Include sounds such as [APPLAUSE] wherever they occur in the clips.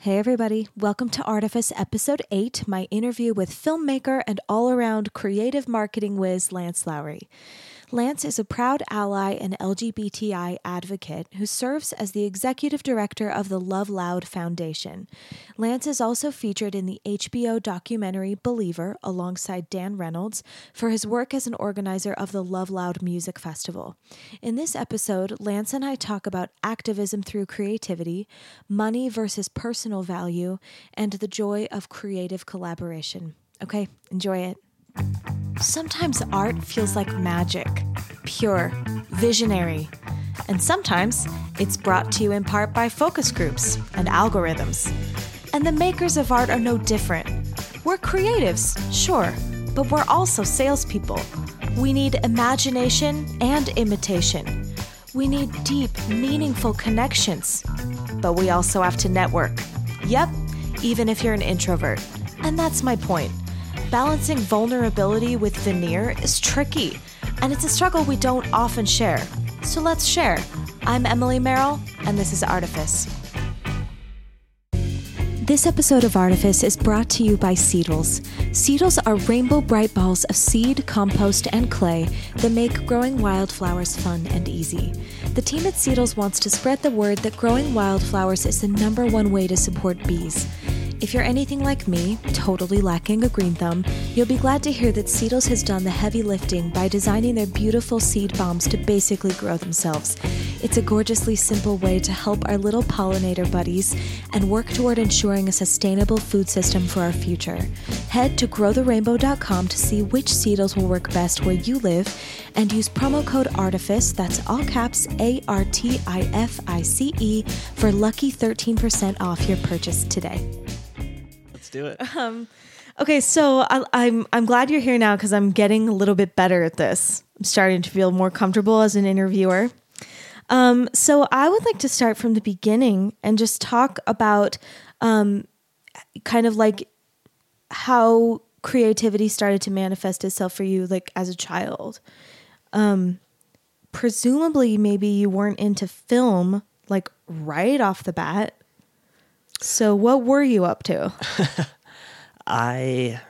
Hey, everybody. Welcome to Artifice Episode 8, my interview with filmmaker and all around creative marketing whiz Lance Lowry. Lance is a proud ally and LGBTI advocate who serves as the executive director of the Love Loud Foundation. Lance is also featured in the HBO documentary Believer alongside Dan Reynolds for his work as an organizer of the Love Loud Music Festival. In this episode, Lance and I talk about activism through creativity, money versus personal value, and the joy of creative collaboration. Okay, enjoy it. Sometimes art feels like magic, pure, visionary. And sometimes it's brought to you in part by focus groups and algorithms. And the makers of art are no different. We're creatives, sure, but we're also salespeople. We need imagination and imitation. We need deep, meaningful connections. But we also have to network. Yep, even if you're an introvert. And that's my point. Balancing vulnerability with veneer is tricky, and it's a struggle we don't often share. So let's share. I'm Emily Merrill, and this is Artifice. This episode of Artifice is brought to you by Seedles. Seedles are rainbow bright balls of seed, compost, and clay that make growing wildflowers fun and easy. The team at Seedles wants to spread the word that growing wildflowers is the number one way to support bees. If you're anything like me, totally lacking a green thumb, you'll be glad to hear that Seedles has done the heavy lifting by designing their beautiful seed bombs to basically grow themselves. It's a gorgeously simple way to help our little pollinator buddies and work toward ensuring a sustainable food system for our future. Head to growtherainbow.com to see which Seedles will work best where you live and use promo code ARTIFICE, that's all caps A R T I F I C E, for lucky 13% off your purchase today. Do it. [LAUGHS] Um, okay, so I, I'm I'm glad you're here now because I'm getting a little bit better at this. I'm starting to feel more comfortable as an interviewer. Um, so I would like to start from the beginning and just talk about um, kind of like how creativity started to manifest itself for you, like as a child. Um, presumably, maybe you weren't into film like right off the bat. So, what were you up to? [LAUGHS] I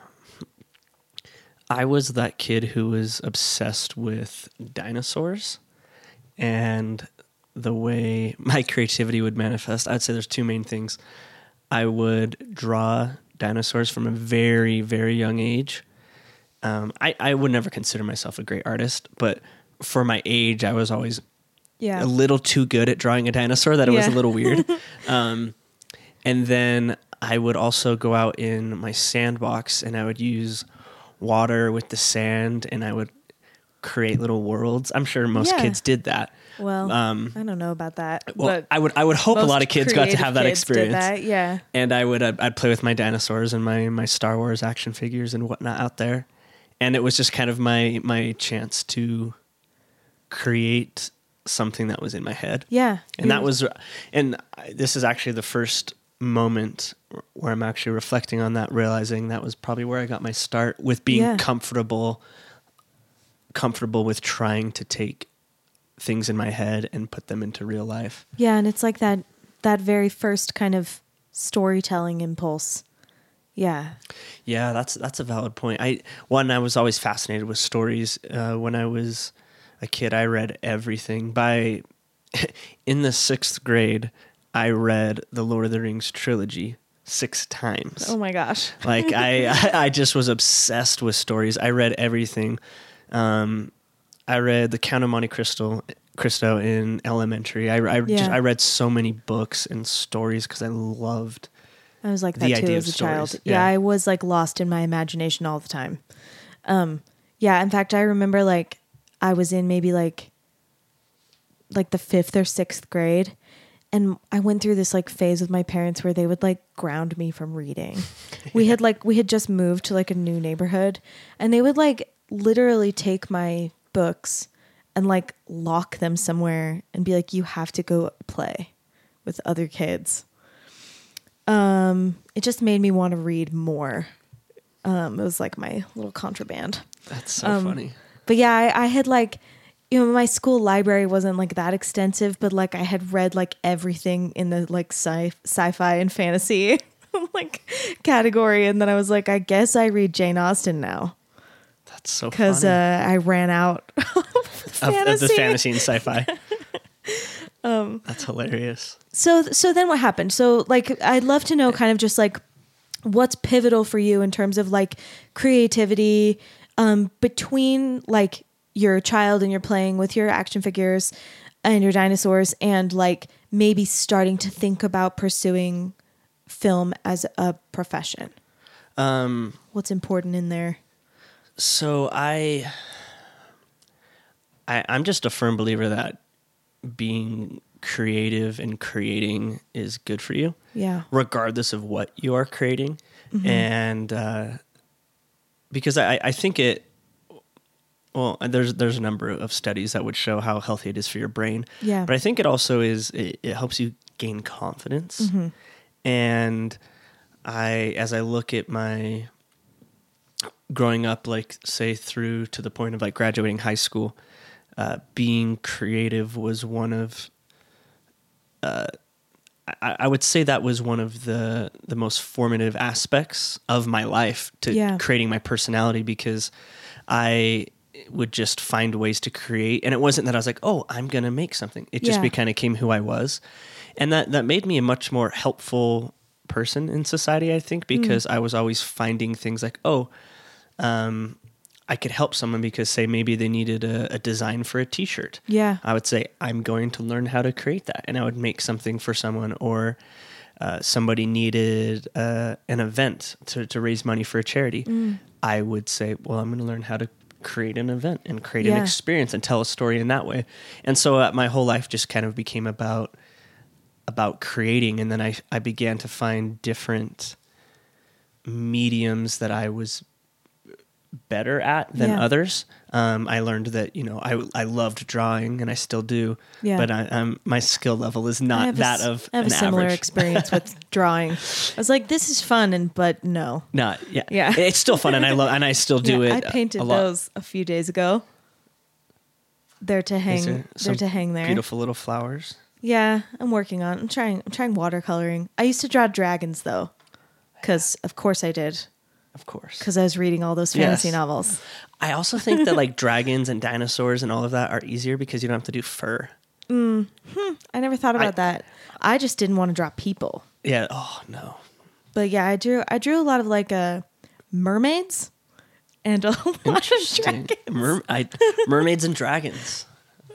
I was that kid who was obsessed with dinosaurs and the way my creativity would manifest. I'd say there's two main things. I would draw dinosaurs from a very, very young age. Um, I, I would never consider myself a great artist, but for my age, I was always Yeah. a little too good at drawing a dinosaur that it was a little weird. [LAUGHS] um, and then I would also go out in my sandbox and I would use water with the sand and I would create little worlds. I'm sure most Yeah. kids did that. Well, Um, I don't know about that. Well, I would I would hope a lot of kids got to have that experience. that, Yeah. And I would I'd, I'd play with my dinosaurs and my my Star Wars action figures and whatnot out there, and it was just kind of my my chance to create something that was in my head. Yeah. and that was and this is actually the first moment where i'm actually reflecting on that realizing that was probably where i got my start with being Yeah. comfortable comfortable with trying to take things in my head and put them into real life Yeah, and it's like that that very first kind of storytelling impulse. Yeah. yeah that's that's a valid point i one i was always fascinated with stories uh, when i was a kid i read everything by [LAUGHS] in the sixth grade i read the lord of the rings trilogy six times Oh my gosh. like [LAUGHS] I, I just was obsessed with stories. I read everything. Um, I read The Count of Monte Cristo, Cristo in elementary. I, I, just, I read so many books and stories because I loved. I was like that too as a child. Yeah. yeah. I was like lost in my imagination all the time. Um yeah, in fact I remember like I was in maybe like like the 5th or 6th grade and I went through this like phase with my parents where they would like ground me from reading. [LAUGHS] We had like we had just moved to like a new neighborhood and they would like literally take my books and like lock them somewhere and be like you have to go play with other kids um it just made me want to read more um it was like my little contraband That's so Um, funny. but yeah I, I had like you know, my school library wasn't like that extensive, but like I had read like everything in the like sci sci-fi and fantasy [LAUGHS] like category, and then I was like, I guess I read Jane Austen now That's so because uh, I ran out [LAUGHS] of of, of the fantasy. fantasy and sci-fi. [LAUGHS] Um, That's hilarious. So so then what happened? So like I'd love to know kind of just like what's pivotal for you in terms of like creativity um between like your child and you're playing with your action figures and your dinosaurs and like maybe starting to think about pursuing film as a profession. Um, What's important in there? so I, I, I'm just a firm believer that being creative and creating is good for you. Yeah. regardless of what you are creating. And uh, because I, I think it, well, there's there's a number of studies that would show how healthy it is for your brain. Yeah. But I think it also is it, it helps you gain confidence. And I, as I look at my growing up, like say through to the point of like graduating high school, uh, being creative was one of I, I would say that was one of the the most formative aspects of my life to Yeah. creating my personality because I would just find ways to create and it wasn't that I was like oh I'm gonna make something it just Yeah. kind of came who I was and that that made me a much more helpful person in society I think Mm. because I was always finding things like oh um I could help someone because say maybe they needed a, a design for a t-shirt Yeah. I would say, I'm going to learn how to create that. And I would make something for someone, or uh, somebody needed uh, an event to, to raise money for a charity. Mm. I would say, well, I'm going to learn how to create an event and create an experience and tell a story in that way. And so uh, my whole life just kind of became about about creating and then I, I began to find different mediums that I was better at than Yeah. others. Um, I learned that you know I I loved drawing and I still do, Yeah. but I, um, my skill level is not have a that of I have a similar average. experience with [LAUGHS] drawing. I was like, this is fun, and but no. Not yeah Yeah. It's still fun and I love and I still do [LAUGHS] Yeah, it. I painted a those a few days ago. They're to hang. There They're to hang there. Beautiful little flowers. Yeah, I'm working on. I'm trying. I'm trying watercoloring. I used to draw dragons though, because of course I did. Of course. Because I was reading all those fantasy Yes. novels. I also think that like [LAUGHS] dragons and dinosaurs and all of that are easier because you don't have to do fur. I never thought about I- that. I just didn't want to draw people. Yeah. Oh no. But yeah, I drew. I drew a lot of like uh, mermaids, and a [LAUGHS] lot of dragons. Mer- I, mermaids and dragons.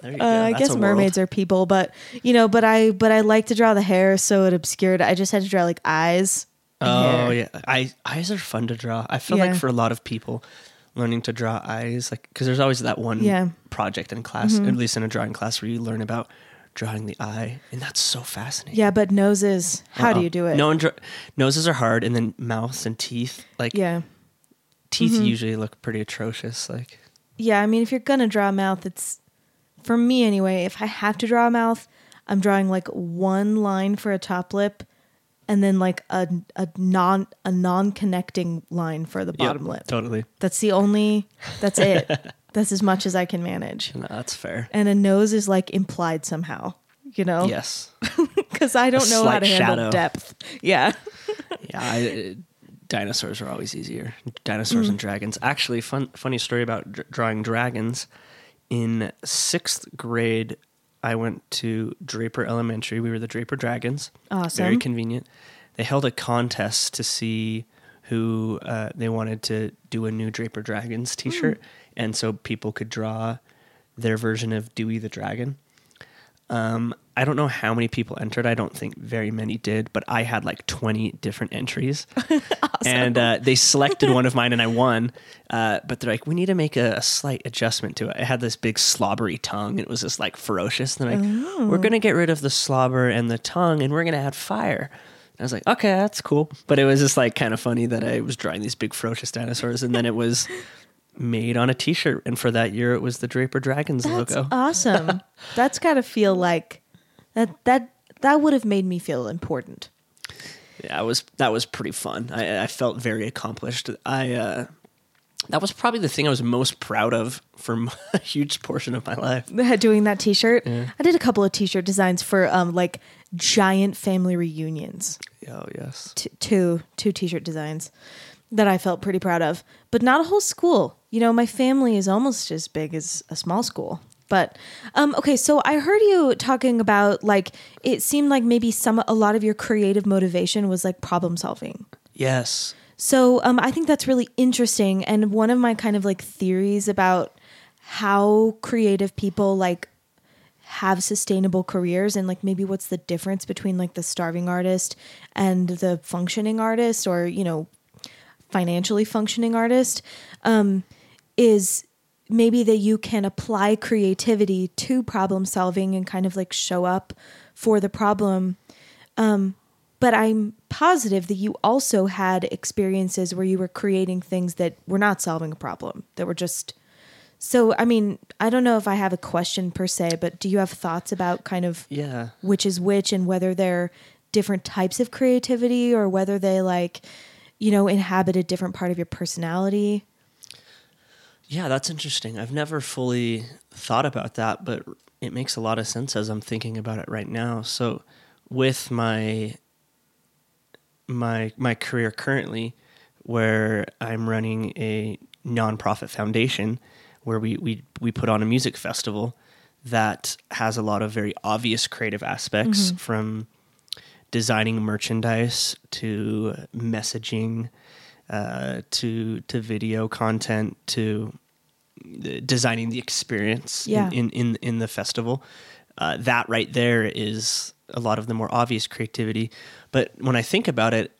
There you go. Uh, I guess a world. mermaids are people, but you know, but I but I like to draw the hair, so it obscured. I just had to draw like eyes. Oh hair. yeah, I, eyes are fun to draw. I feel Yeah. like for a lot of people, learning to draw eyes, like because there's always that one Yeah. project in class, at least in a drawing class, where you learn about drawing the eye, and that's so fascinating. Yeah, but noses. How do Uh-uh. you do it? No one dra- noses are hard, and then mouths and teeth. Like Yeah. teeth Mm-hmm. usually look pretty atrocious. Like Yeah, I mean, if you're gonna draw a mouth, it's for me anyway. If I have to draw a mouth, I'm drawing like one line for a top lip, and then like a a non a non connecting line for the yep, bottom lip. totally. That's the only. That's it. [LAUGHS] that's as much as I can manage. No, that's fair. And a nose is like implied somehow. You know. Yes. [LAUGHS] Because I don't A know how to slight handle shadow. depth. Yeah. [LAUGHS] Yeah, I, dinosaurs are always easier. Dinosaurs Mm. and dragons. Actually, fun funny story about dr- drawing dragons. In sixth grade, I went to Draper Elementary. We were the Draper Dragons. Awesome. Very convenient. They held a contest to see who uh, they wanted to do a new Draper Dragons T-shirt, Hmm. and so people could draw their version of Dewey the Dragon. Um, I don't know how many people entered. I don't think very many did, but I had like 20 different entries. [LAUGHS] And uh, they selected one of mine and I won. Uh, but they're like, we need to make a, a slight adjustment to it. It had this big slobbery tongue. It was just like ferocious. And they're like, we're going to get rid of the slobber and the tongue and we're going to add fire. I was like, okay, that's cool. But it was just like kind of funny that I was drawing these big ferocious dinosaurs and then it was [LAUGHS] made on a t shirt. And for that year, it was the Draper Dragons That's logo. awesome. That's got to feel like that. That that would have made me feel important. yeah, it was that was pretty fun. I, I felt very accomplished. I uh, that was probably the thing I was most proud of for [LAUGHS] a huge portion of my life. [LAUGHS] Doing that T-shirt, I did a couple of T-shirt designs for um like giant family reunions. Oh yes. T- two two T-shirt designs that I felt pretty proud of, but not a whole school. You know, my family is almost as big as a small school. But um, okay, so I heard you talking about like it seemed like maybe some a lot of your creative motivation was like problem solving. Yes. So um, I think that's really interesting. And one of my kind of like theories about how creative people like have sustainable careers and like maybe what's the difference between like the starving artist and the functioning artist or, you know, financially functioning artist um, is maybe that you can apply creativity to problem solving and kind of like show up for the problem um, but I'm positive that you also had experiences where you were creating things that were not solving a problem, that were just. So, I mean, I don't know if I have a question per se, but do you have thoughts about kind of Yeah. which is which and whether they're different types of creativity or whether they like, you know, inhabit a different part of your personality? Yeah, that's interesting. I've never fully thought about that, but it makes a lot of sense as I'm thinking about it right now. So, with my my my career currently, where I'm running a nonprofit foundation, where we we we put on a music festival that has a lot of very obvious creative aspects from designing merchandise to messaging uh, to to video content to designing the experience Yeah. in, in, in in the festival. Uh, that right there is a lot of the more obvious creativity. But when I think about it,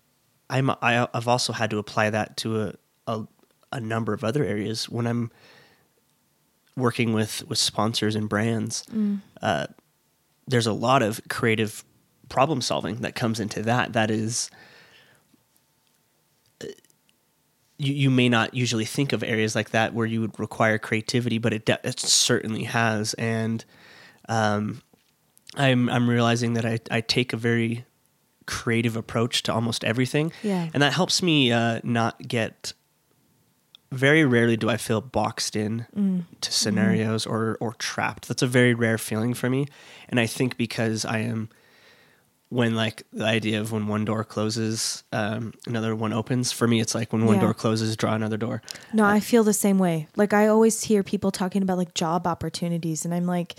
I'm I, I've also had to apply that to a, a a number of other areas when I'm working with with sponsors and brands. Uh, there's a lot of creative problem solving that comes into that. That is you, you may not usually think of areas like that where you would require creativity, but it, de- it certainly has. And um, I'm I'm realizing that I, I take a very creative approach to almost everything, Yeah. and that helps me uh, not get. Very rarely do I feel boxed in to scenarios or or trapped. That's a very rare feeling for me, and I think because I am when like the idea of when one door closes, um, another one opens. For me, it's like when one Yeah. door closes, draw another door. No, I feel the same way. Like I always hear people talking about like job opportunities and I'm like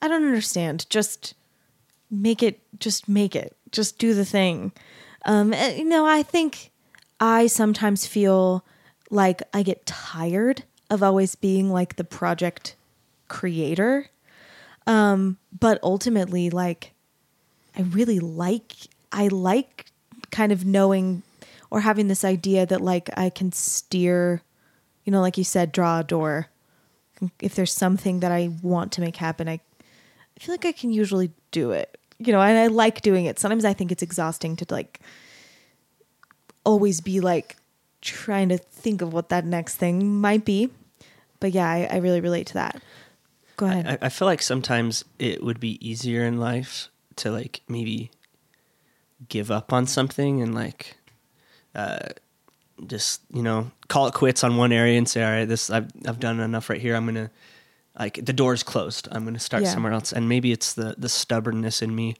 I don't understand. Just make it just make it. Just do the thing. Um and, you know, I think I sometimes feel like I get tired of always being like the project creator. Um but ultimately like I really like I like kind of knowing or having this idea that like I can steer, you know, like you said, draw a door. If there's something that I want to make happen, I I feel like I can usually do it. You know, and I like doing it. Sometimes I think it's exhausting to like always be like trying to think of what that next thing might be. But yeah, I, I really relate to that. Go ahead. I, I feel like sometimes it would be easier in life to like maybe give up on something and like uh, just you know call it quits on one area and say all right this I've I've done enough right here I'm gonna like the door's closed I'm gonna start Yeah. somewhere else and maybe it's the the stubbornness in me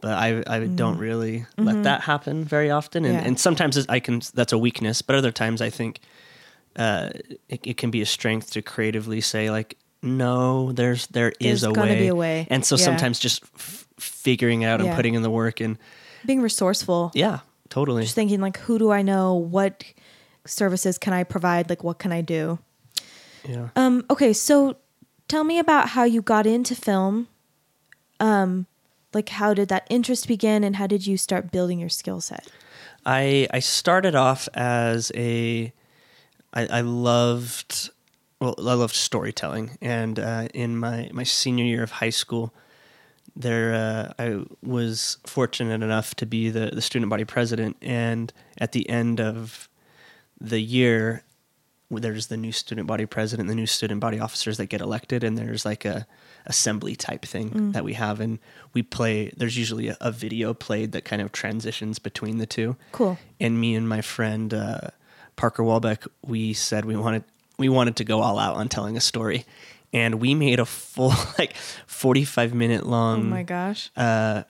but I I don't really let that happen very often and, Mm-hmm. Yeah. and sometimes I can that's a weakness but other times I think uh, it, it can be a strength to creatively say like no there's there is There's a way. be a way. and so Yeah. sometimes just f- figuring it out and putting in the work and Being resourceful. yeah totally Just thinking like who do I know? What services can I provide? Like what can I do? yeah Um, okay, so tell me about how you got into film. Um, like how did that interest begin and how did you start building your skill set? I I started off as a I, I loved well I loved storytelling and uh, in my my senior year of high school there uh, I was fortunate enough to be the the student body president. And at the end of the year there's the new student body president the new student body officers that get elected and there's like a assembly type thing that we have. And we play there's usually a, a video played that kind of transitions between the two. Cool. and me and my friend uh, Parker Walbeck, we said we wanted we wanted to go all out on telling a story, and we made a full [LAUGHS] like forty five minute long Oh my gosh. uh,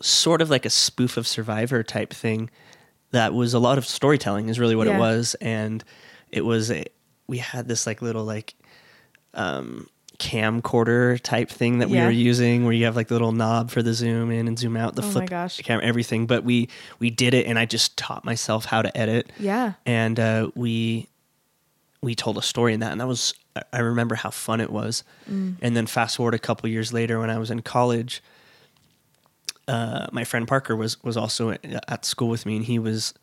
sort of like a spoof of Survivor type thing. That was a lot of storytelling, is really what Yeah. it was, and it was a. We had this like little like um, camcorder type thing that we were using, where you have like the little knob for the zoom in and zoom out, the Oh my flip gosh. camera, everything. But we we did it, and I just taught myself how to edit Yeah. and uh, we we told a story in that, and that was I- I remember how fun it was. Mm. And then fast forward a couple years later, when I was in college, uh, my friend Parker was was also at, school with me, and he was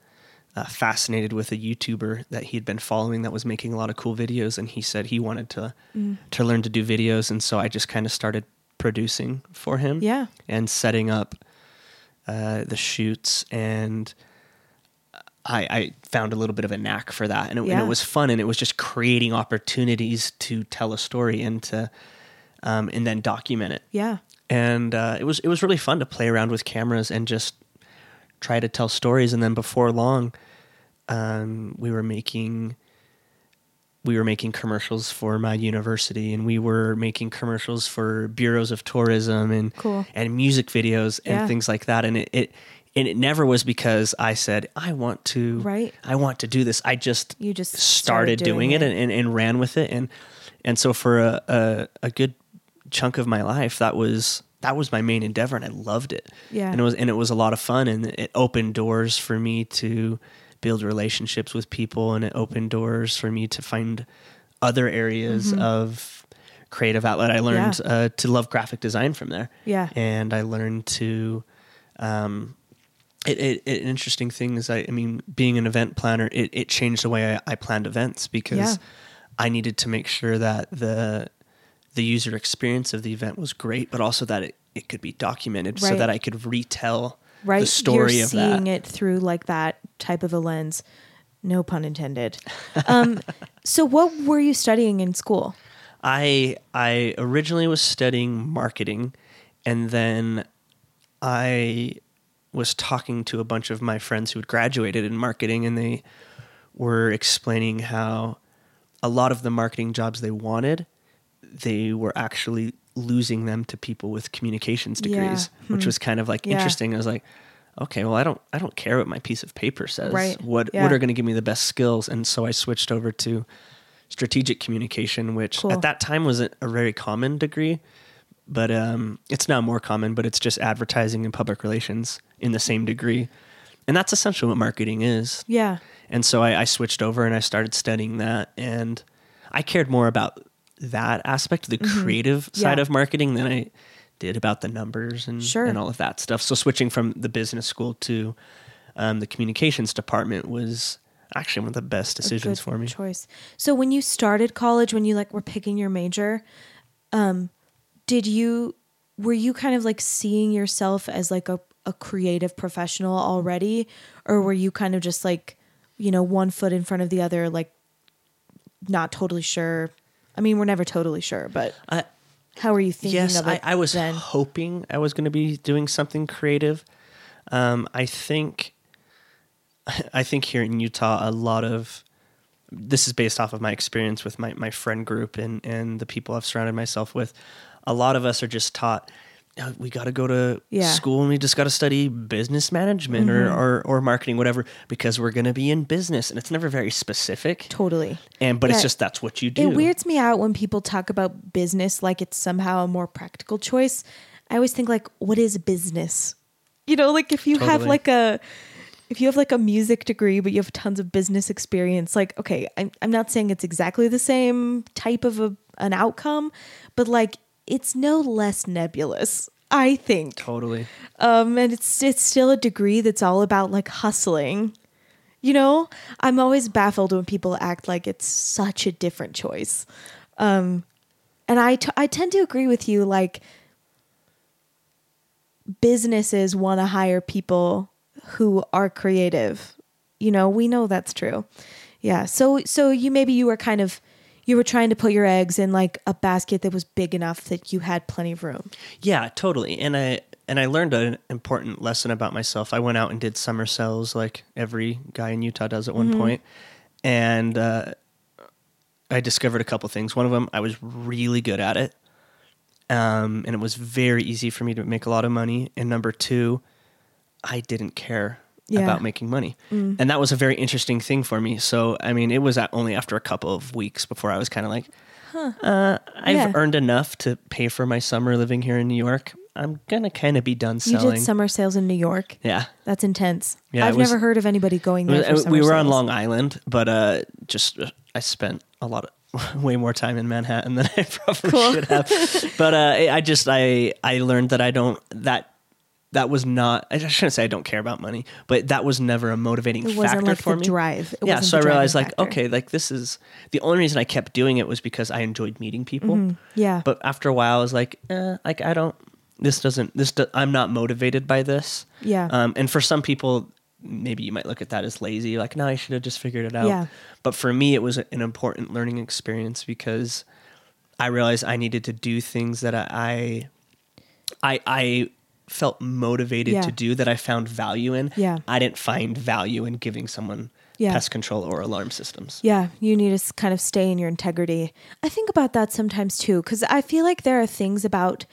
uh, fascinated with a YouTuber that he'd been following that was making a lot of cool videos, and he said he wanted to Mm. to learn to do videos, and so I just kind of started producing for him, Yeah. and setting up uh, the shoots and. I, I found a little bit of a knack for that, and it, and it was fun, and it was just creating opportunities to tell a story and to, um, and then document it. Yeah. And uh, it was it was really fun to play around with cameras and just try to tell stories. And then before long, um, we were making we were making commercials for my university, and we were making commercials for bureaus of tourism and Cool. and music videos and Yeah. things like that. And it, it and it never was because I said I want to Right. I want to do this. I just You just started, started doing, doing it, it. And, and, ran with it and and so for a, a a good chunk of my life that was that was my main endeavor and I loved it. Yeah. And it was and it was a lot of fun and it opened doors for me to build relationships with people and it opened doors for me to find other areas of creative outlet. I learned Mm-hmm. Yeah. uh, to love graphic design from there. Yeah. And I learned to um it, it, it an interesting thing is I, I mean being an event planner it, it changed the way I, I planned events because Yeah. I needed to make sure that the the user experience of the event was great but also that it, it could be documented so that I could retell Right. the story You're of seeing that. it through like that type of a lens. No pun intended. Um, [LAUGHS] so what were you studying in school? I I originally was studying marketing, and then I was talking to a bunch of my friends who had graduated in marketing, and they were explaining how a lot of the marketing jobs they wanted, they were actually losing them to people with communications Yeah. degrees, which hmm. was kind of like Yeah. interesting. I was like, okay, well, I don't I don't care what my piece of paper says. Right. What Yeah. what are going to give me the best skills? And so I switched over to strategic communication, which Cool. at that time was a, a very common degree, but um, it's now more common. But it's just advertising and public relations in the same degree, and that's essentially what marketing is. Yeah. And so I, I switched over and I started studying that, and I cared more about that aspect, the creative side Mm-hmm. Yeah. of marketing, than I did about the numbers and Sure. and all of that stuff. So switching from the business school to um, the communications department was actually one of the best decisions for me. Choice. So when you started college, when you like were picking your major, um, did you were you kind of like seeing yourself as like a, a creative professional already, or were you kind of just like, you know, one foot in front of the other, like not totally sure? I mean, we're never totally sure, but how are you thinking yes, of I, it I was then? hoping I was going to be doing something creative. Um, I think, I think here in Utah, a lot of this is based off of my experience with my, my friend group and, and the people I've surrounded myself with. A lot of us are just taught "Uh, we got to go to Yeah. Mm-hmm. school and we just got to study business management or, or, or marketing, whatever, because we're going to be in business. And it's never very specific. Totally. And, but it's just that's what you do. It weirds me out when people talk about business like it's somehow a more practical choice. I always think like, what is business? You know, like if you have like a if you have like a music degree but you have tons of business experience, like okay, I'm I'm not saying it's exactly the same type of a, an outcome, but like it's no less nebulous. I think. Totally. Um, and it's it's still a degree that's all about like hustling. You know, I'm always baffled when people act like it's such a different choice. Um, and I t- I tend to agree with you. Like businesses want to hire people who are creative. You know, we know that's true. Yeah. So so you maybe you were kind of you were trying to put your eggs in like a basket that was big enough that you had plenty of room. Yeah, totally. And I and I learned an important lesson about myself. I went out and did summer sales like every guy in Utah does at one point. and uh, I discovered a couple things. One of them, I was really good at it, um, and it was very easy for me to make a lot of money. And number two, I didn't care Yeah. about making money, and that was a very interesting thing for me. So, I mean, it was only after a couple of weeks before I was kind of like, uh, I've Yeah. earned enough to pay for my summer living here in New York. I'm gonna kind of be done selling. You did summer sales in New York. yeah, That's intense. Yeah, I've was- never heard of anybody going there. For we summer were on. Long Island, but uh, just uh, I spent a lot of [LAUGHS] way more time in Manhattan than I [LAUGHS] probably Cool. should have. but uh, I I just I I learned that I don't that that was not I shouldn't say I don't care about money, but that was never a motivating It wasn't factor like for the me. drive. It yeah, so I realized like factor. okay, like this is the only reason I kept doing it was because I enjoyed meeting people. Mm-hmm. Yeah. But after a while, I was like, eh, like I don't. This doesn't. This. Do, I'm not motivated by this. Yeah. Um, and for some people, maybe you might look at that as lazy. Like, no, I should have just figured it out. Yeah. But for me, it was an important learning experience because I realized I needed to do things that I, I, I felt motivated Yeah. to do that I found value in. Yeah. I didn't find value in giving someone Yeah. pest control or alarm systems. Yeah, you need to kind of stay in your integrity. I think about that sometimes too, because I feel like there are things about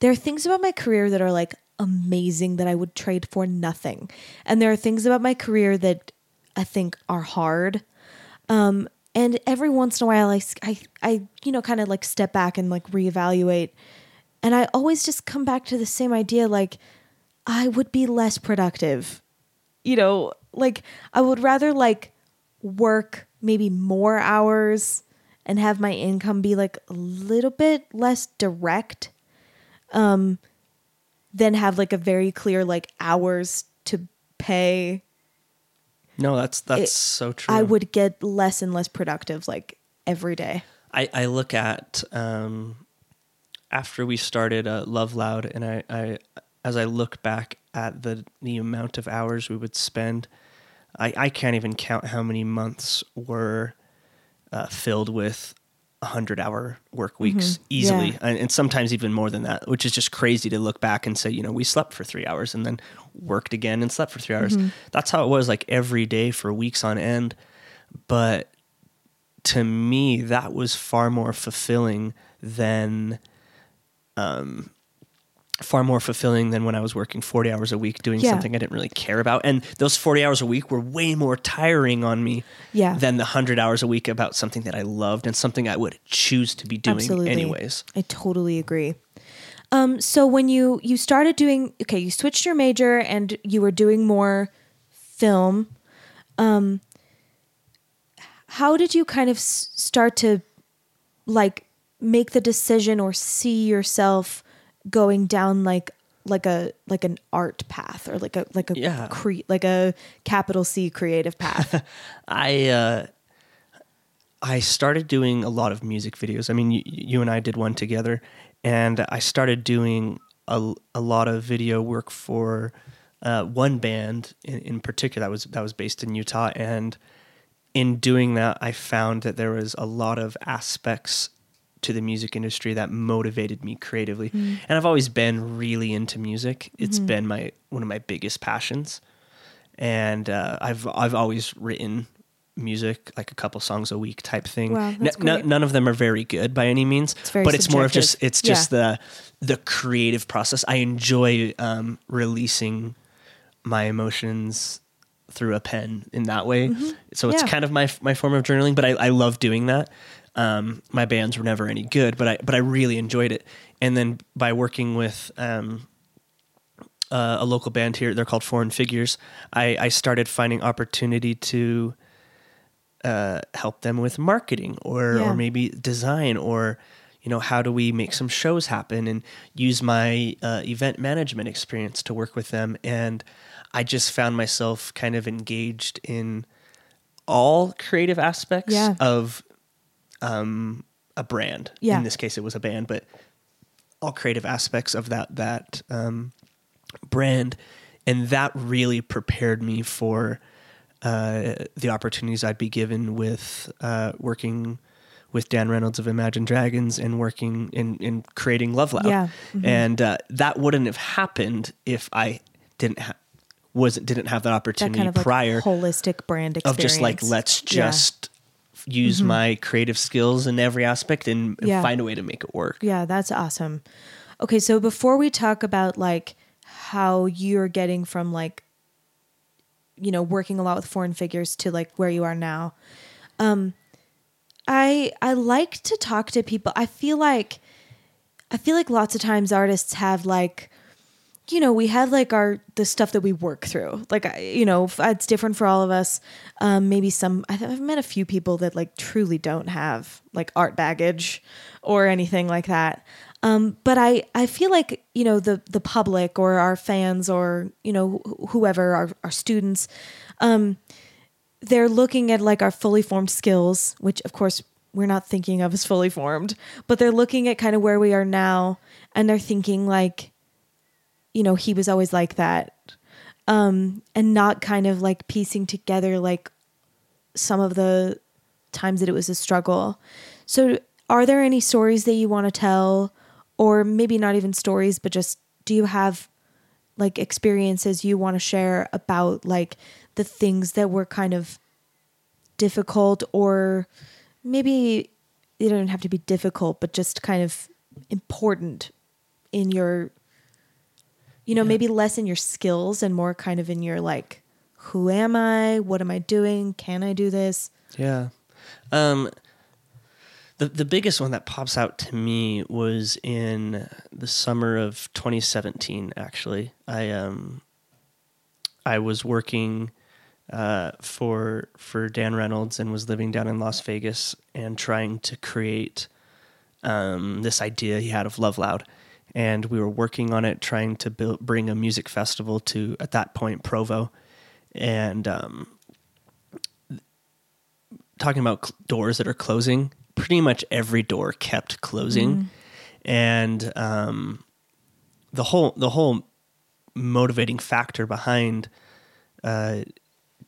there are things about my career that are like amazing that I would trade for nothing, and there are things about my career that I think are hard. Um, and every once in a while, I I, I you know, kind of like step back and like reevaluate, and I always just come back to the same idea, like I would be less productive you know, like I would rather like work maybe more hours and have my income be like a little bit less direct um than have like a very clear like hours to pay. No, that's that's It- so true. I would get less and less productive like every day. I, I look at um, after we started uh, Love Loud, and I, I as I look back at the the amount of hours we would spend, I, I can't even count how many months were uh, filled with hundred hour work weeks easily, Yeah. and, and sometimes even more than that, which is just crazy to look back and say, you know, we slept for three hours and then worked again and slept for 3 hours. That's how it was like every day for weeks on end, but to me that was far more fulfilling than um far more fulfilling than when I was working 40 hours a week doing Yeah. something I didn't really care about and those 40 hours a week were way more tiring on me Yeah. than the 100 hours a week about something that I loved and something I would choose to be doing Absolutely. anyways I totally agree. Um, so when you you started doing okay, you switched your major and you were doing more film. Um, how did you kind of s- start to like make the decision or see yourself going down like like a like an art path or like a like a Yeah. cre- like a capital C creative path? [LAUGHS] I uh, I started doing a lot of music videos. I mean, you, you and I did one together, and I started doing a, a lot of video work for uh, one band in, in particular that was that was based in Utah. And in doing that, I found that there was a lot of aspects to the music industry that motivated me creatively. And I've always been really into music. It's been my one of my biggest passions and uh, I've I've always written music like a couple songs a week type thing. Wow, N- n- none of them are very good by any means, very but it's more of just it's Yeah. just the the creative process. I enjoy um, releasing my emotions through a pen in that way. So it's Mm-hmm. Yeah. kind of my my form of journaling, but I, I love doing that. Um, my bands were never any good, but I but I really enjoyed it. And then by working with um, uh, a local band here. They're called Foreign Figures. I, I started finding opportunity to uh, help them with marketing or Yeah. or maybe design or you know how do we make some shows happen and use my uh, event management experience to work with them. And I just found myself kind of engaged in all creative aspects Yeah. of um, a brand. Yeah. In this case, it was a band, but all creative aspects of that that um, brand, and that really prepared me for uh, the opportunities I'd be given with uh, working with Dan Reynolds of Imagine Dragons and working in in creating Love Loud. Yeah. Mhm. And uh, that wouldn't have happened if I didn't ha- wasn't didn't have that that opportunity kind of like prior holistic brand experience of just like let's Yeah. Mm-hmm. use my creative skills in every aspect and, and Yeah. find a way to make it work. Yeah, that's awesome. Okay, so before we talk about like how you're getting from like you know, working a lot with foreign figures to like where you are now. Um I I like to talk to people. I feel like I feel like lots of times artists have like you know, we have like our the stuff that we work through. Like you know, it's different for all of us. Um, maybe some I've, I've met a few people that like truly don't have like art baggage or anything like that. Um, but I I feel like you know the the public or our fans or you know wh- whoever our our students, um, they're looking at like our fully formed skills, which of course we're not thinking of as fully formed, but they're looking at kind of where we are now, and they're thinking like you know, he was always like that. Um, and not kind of like piecing together like some of the times that it was a struggle. So, are there any stories that you want to tell, or maybe not even stories, but just do you have like experiences you want to share about like the things that were kind of difficult, or maybe it don't have to be difficult, but just kind of important in your you know, Yeah. maybe less in your skills and more kind of in your like, who am I? What am I doing? Can I do this? Yeah. Um, the the biggest one that pops out to me was in the summer of 2017. Actually, I um, I was working uh, for for Dan Reynolds and was living down in Las Vegas and trying to create um, this idea he had of Love Loud. And we were working on it, trying to build, bring a music festival to, at that point, Provo. And um, talking about cl- doors that are closing, pretty much every door kept closing, and um, the whole the whole motivating factor behind uh,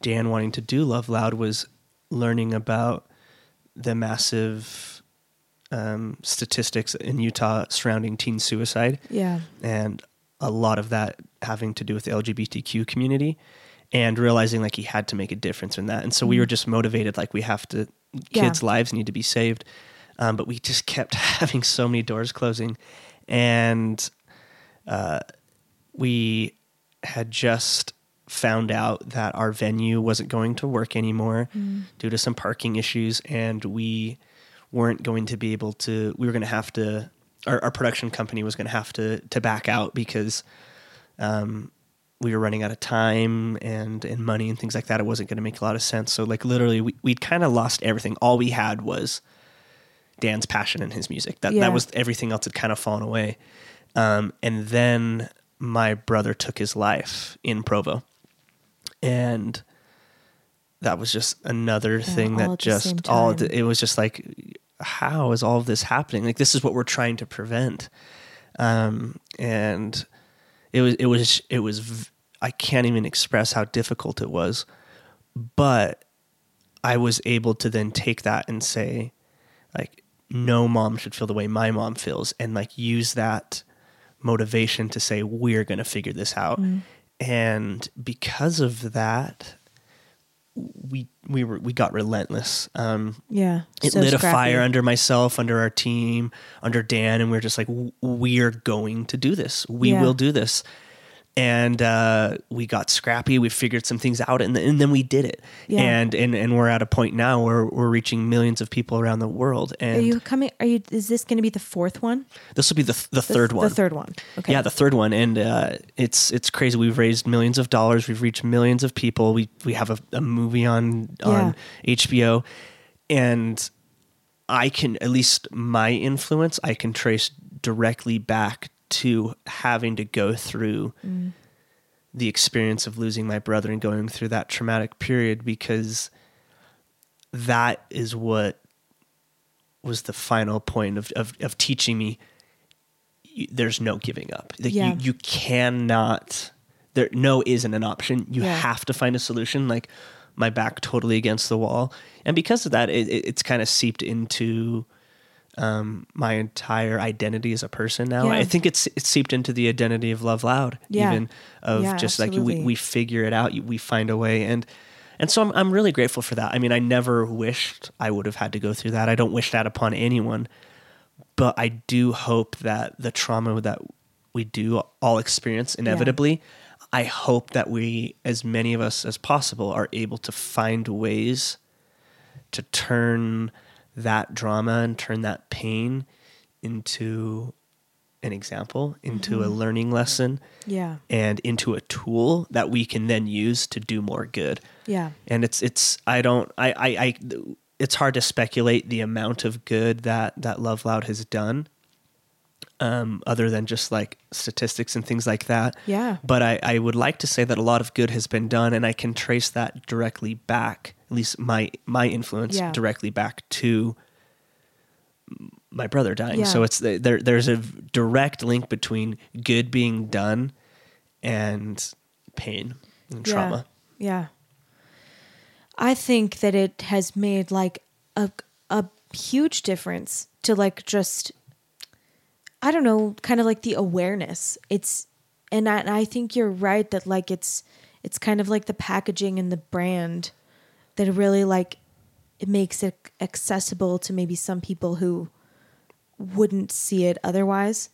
Dan wanting to do Love Loud was learning about the massive um, statistics in Utah surrounding teen suicide Yeah. and a lot of that having to do with the LGBTQ community and realizing like he had to make a difference in that. And so we were just motivated like we have to Yeah. kids' lives need to be saved. Um, but we just kept [LAUGHS] having so many doors closing and uh, we had just found out that our venue wasn't going to work anymore due to some parking issues and we weren't going to be able to we were going to have to our, our production company was going to have to to back out because um, we were running out of time and and money and things like that. It wasn't going to make a lot of sense. So like literally we, we'd kind of lost everything. All we had was dan's passion and his music. That Yeah. that was everything else had kind of fallen away. Um, and then my brother took his life in provo. And that was just another thing that at the same just all it was just like how is all of this happening? Like this is what we're trying to prevent. Um, and it was it was it was I can't even express how difficult it was but I was able to then take that and say like no mom should feel the way my mom feels and like use that motivation to say we're going to figure this out. And because of that we we were we got relentless um Yeah. it So lit a fire under myself, under our team, under Dan, and we are just like, "W- we're going to do this. We Yeah. will do this. And uh, we got scrappy. We figured some things out, and, and then we did it. Yeah. And and and we're at a point now where we're reaching millions of people around the world. And Are you coming? Are you? Is this going to be the fourth one? this will be the the The- third one. The third one. Okay. Yeah, the third one, and uh, it's it's crazy. We've raised millions of dollars. We've reached millions of people. We we have a, a movie on on HBO, and I can at least my influence I can trace directly back to having to go through the experience of losing my brother and going through that traumatic period because that is what was the final point of of, of teaching me there's no giving up. Like Yeah. you, you cannot. There, no isn't an option. You Yeah. have to find a solution. Like my back totally against the wall, and because of that, it, it's kind of seeped into um, my entire identity as a person now. Yeah. I think it's it's seeped into the identity of Love Loud, Yeah. even of Yeah, just like we, we figure it out, we find a way, and and so I'm I'm really grateful for that. I mean, I never wished I would have had to go through that. I don't wish that upon anyone, but I do hope that the trauma that we do all experience inevitably. I hope that we, as many of us as possible, are able to find ways to turn that drama and turn that pain into an example, into a learning lesson, Yeah. and into a tool that we can then use to do more good. Yeah. And it's it's I don't I I, I it's hard to speculate the amount of good that that Love Loud has done. Um, other than just like statistics and things like that. Yeah. But I, I would like to say that a lot of good has been done, and I can trace that directly back, at least my my influence Yeah. directly back to my brother dying. Yeah. So it's there. There's a direct link between good being done and pain and trauma. Yeah. I think that it has made like a a huge difference to like just I don't know, kind of like the awareness. It's and I, and I think you're right that like it's it's kind of like the packaging and the brand that really like it makes it accessible to maybe some people who wouldn't see it otherwise.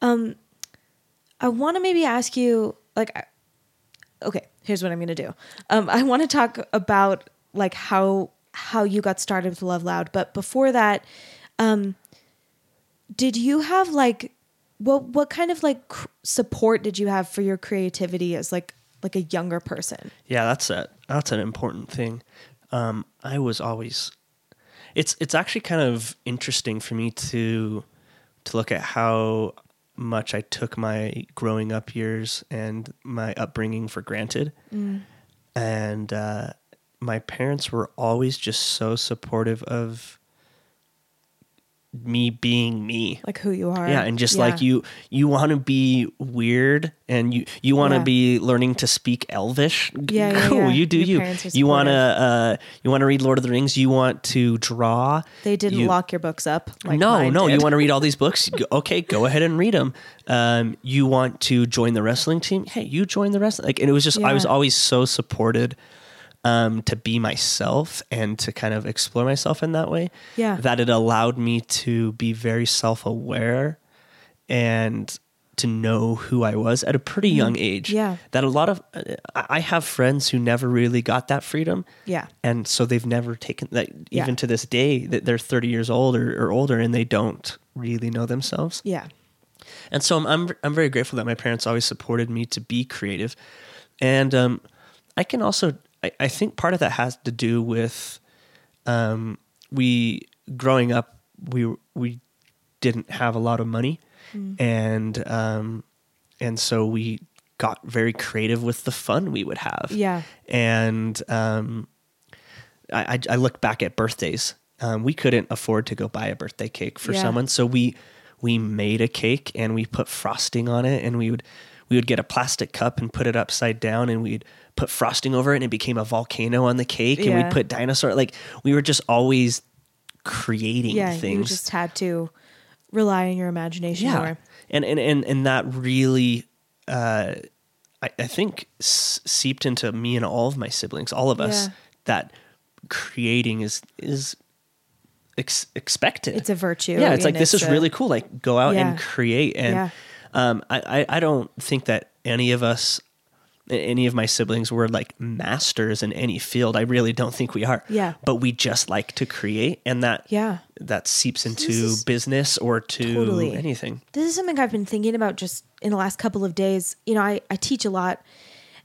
Um I want to maybe ask you like okay, here's what I'm gonna do. Um, I want to talk about like how how you got started with Love Loud, but before that, um, did you have like what what kind of like cr- support did you have for your creativity as like like a younger person? Yeah, that's a that's an important thing. Um, I was always it's it's actually kind of interesting for me to to look at how much I took my growing up years and my upbringing for granted. And uh, my parents were always just so supportive of me being me. Like who you are? Yeah, and just like you, you want to be weird, and you you want to Yeah. be learning to speak Elvish. Yeah, yeah, cool. yeah. You do Your you. You want to uh, you want to read Lord of the Rings. You want to draw. they didn't you- lock your books up. Like no, no. did. You want to read all these books? [LAUGHS] Okay, go ahead and read them. Um, you want to join the wrestling team? Hey, you join the wrestling. Like, and it was just I was always so supported um, to be myself and to kind of explore myself in that way. Yeah. that it allowed me to be very self aware and to know who I was at a pretty young age. Mm-hmm. Yeah. that a lot of I I have friends who never really got that freedom Yeah. and so they've never taken that Yeah. even to this day that they're 30 years old or, or older and they don't really know themselves Yeah. and so I'm, I'm i'm very grateful that my parents always supported me to be creative and um, i can also I, I think part of that has to do with um, we growing up we we didn't have a lot of money and um, and so we got very creative with the fun we would have Yeah. and um, I, I, I look back at birthdays. Um, we couldn't afford to go buy a birthday cake for Yeah. someone, so we we made a cake and we put frosting on it, and we would we would get a plastic cup and put it upside down, and we'd put frosting over it, and it became a volcano on the cake, and we'd put dinosaur. Like we were just always creating Yeah. You things. just had to rely on your imagination yeah, more. and and and and that really. Uh, I, I think s- seeped into me and all of my siblings, all of us, Yeah. that creating is is ex- expected. It's a virtue. yeah, it's like this is a- really cool. Like go out Yeah. and create. And Yeah. um, I, I I don't think that any of us, any of my siblings, were like masters in any field. I really don't think we are. Yeah. but we just like to create, and that Yeah. that seeps into business or to Totally. anything. This is something I've been thinking about just in the last couple of days. You know, I, I teach a lot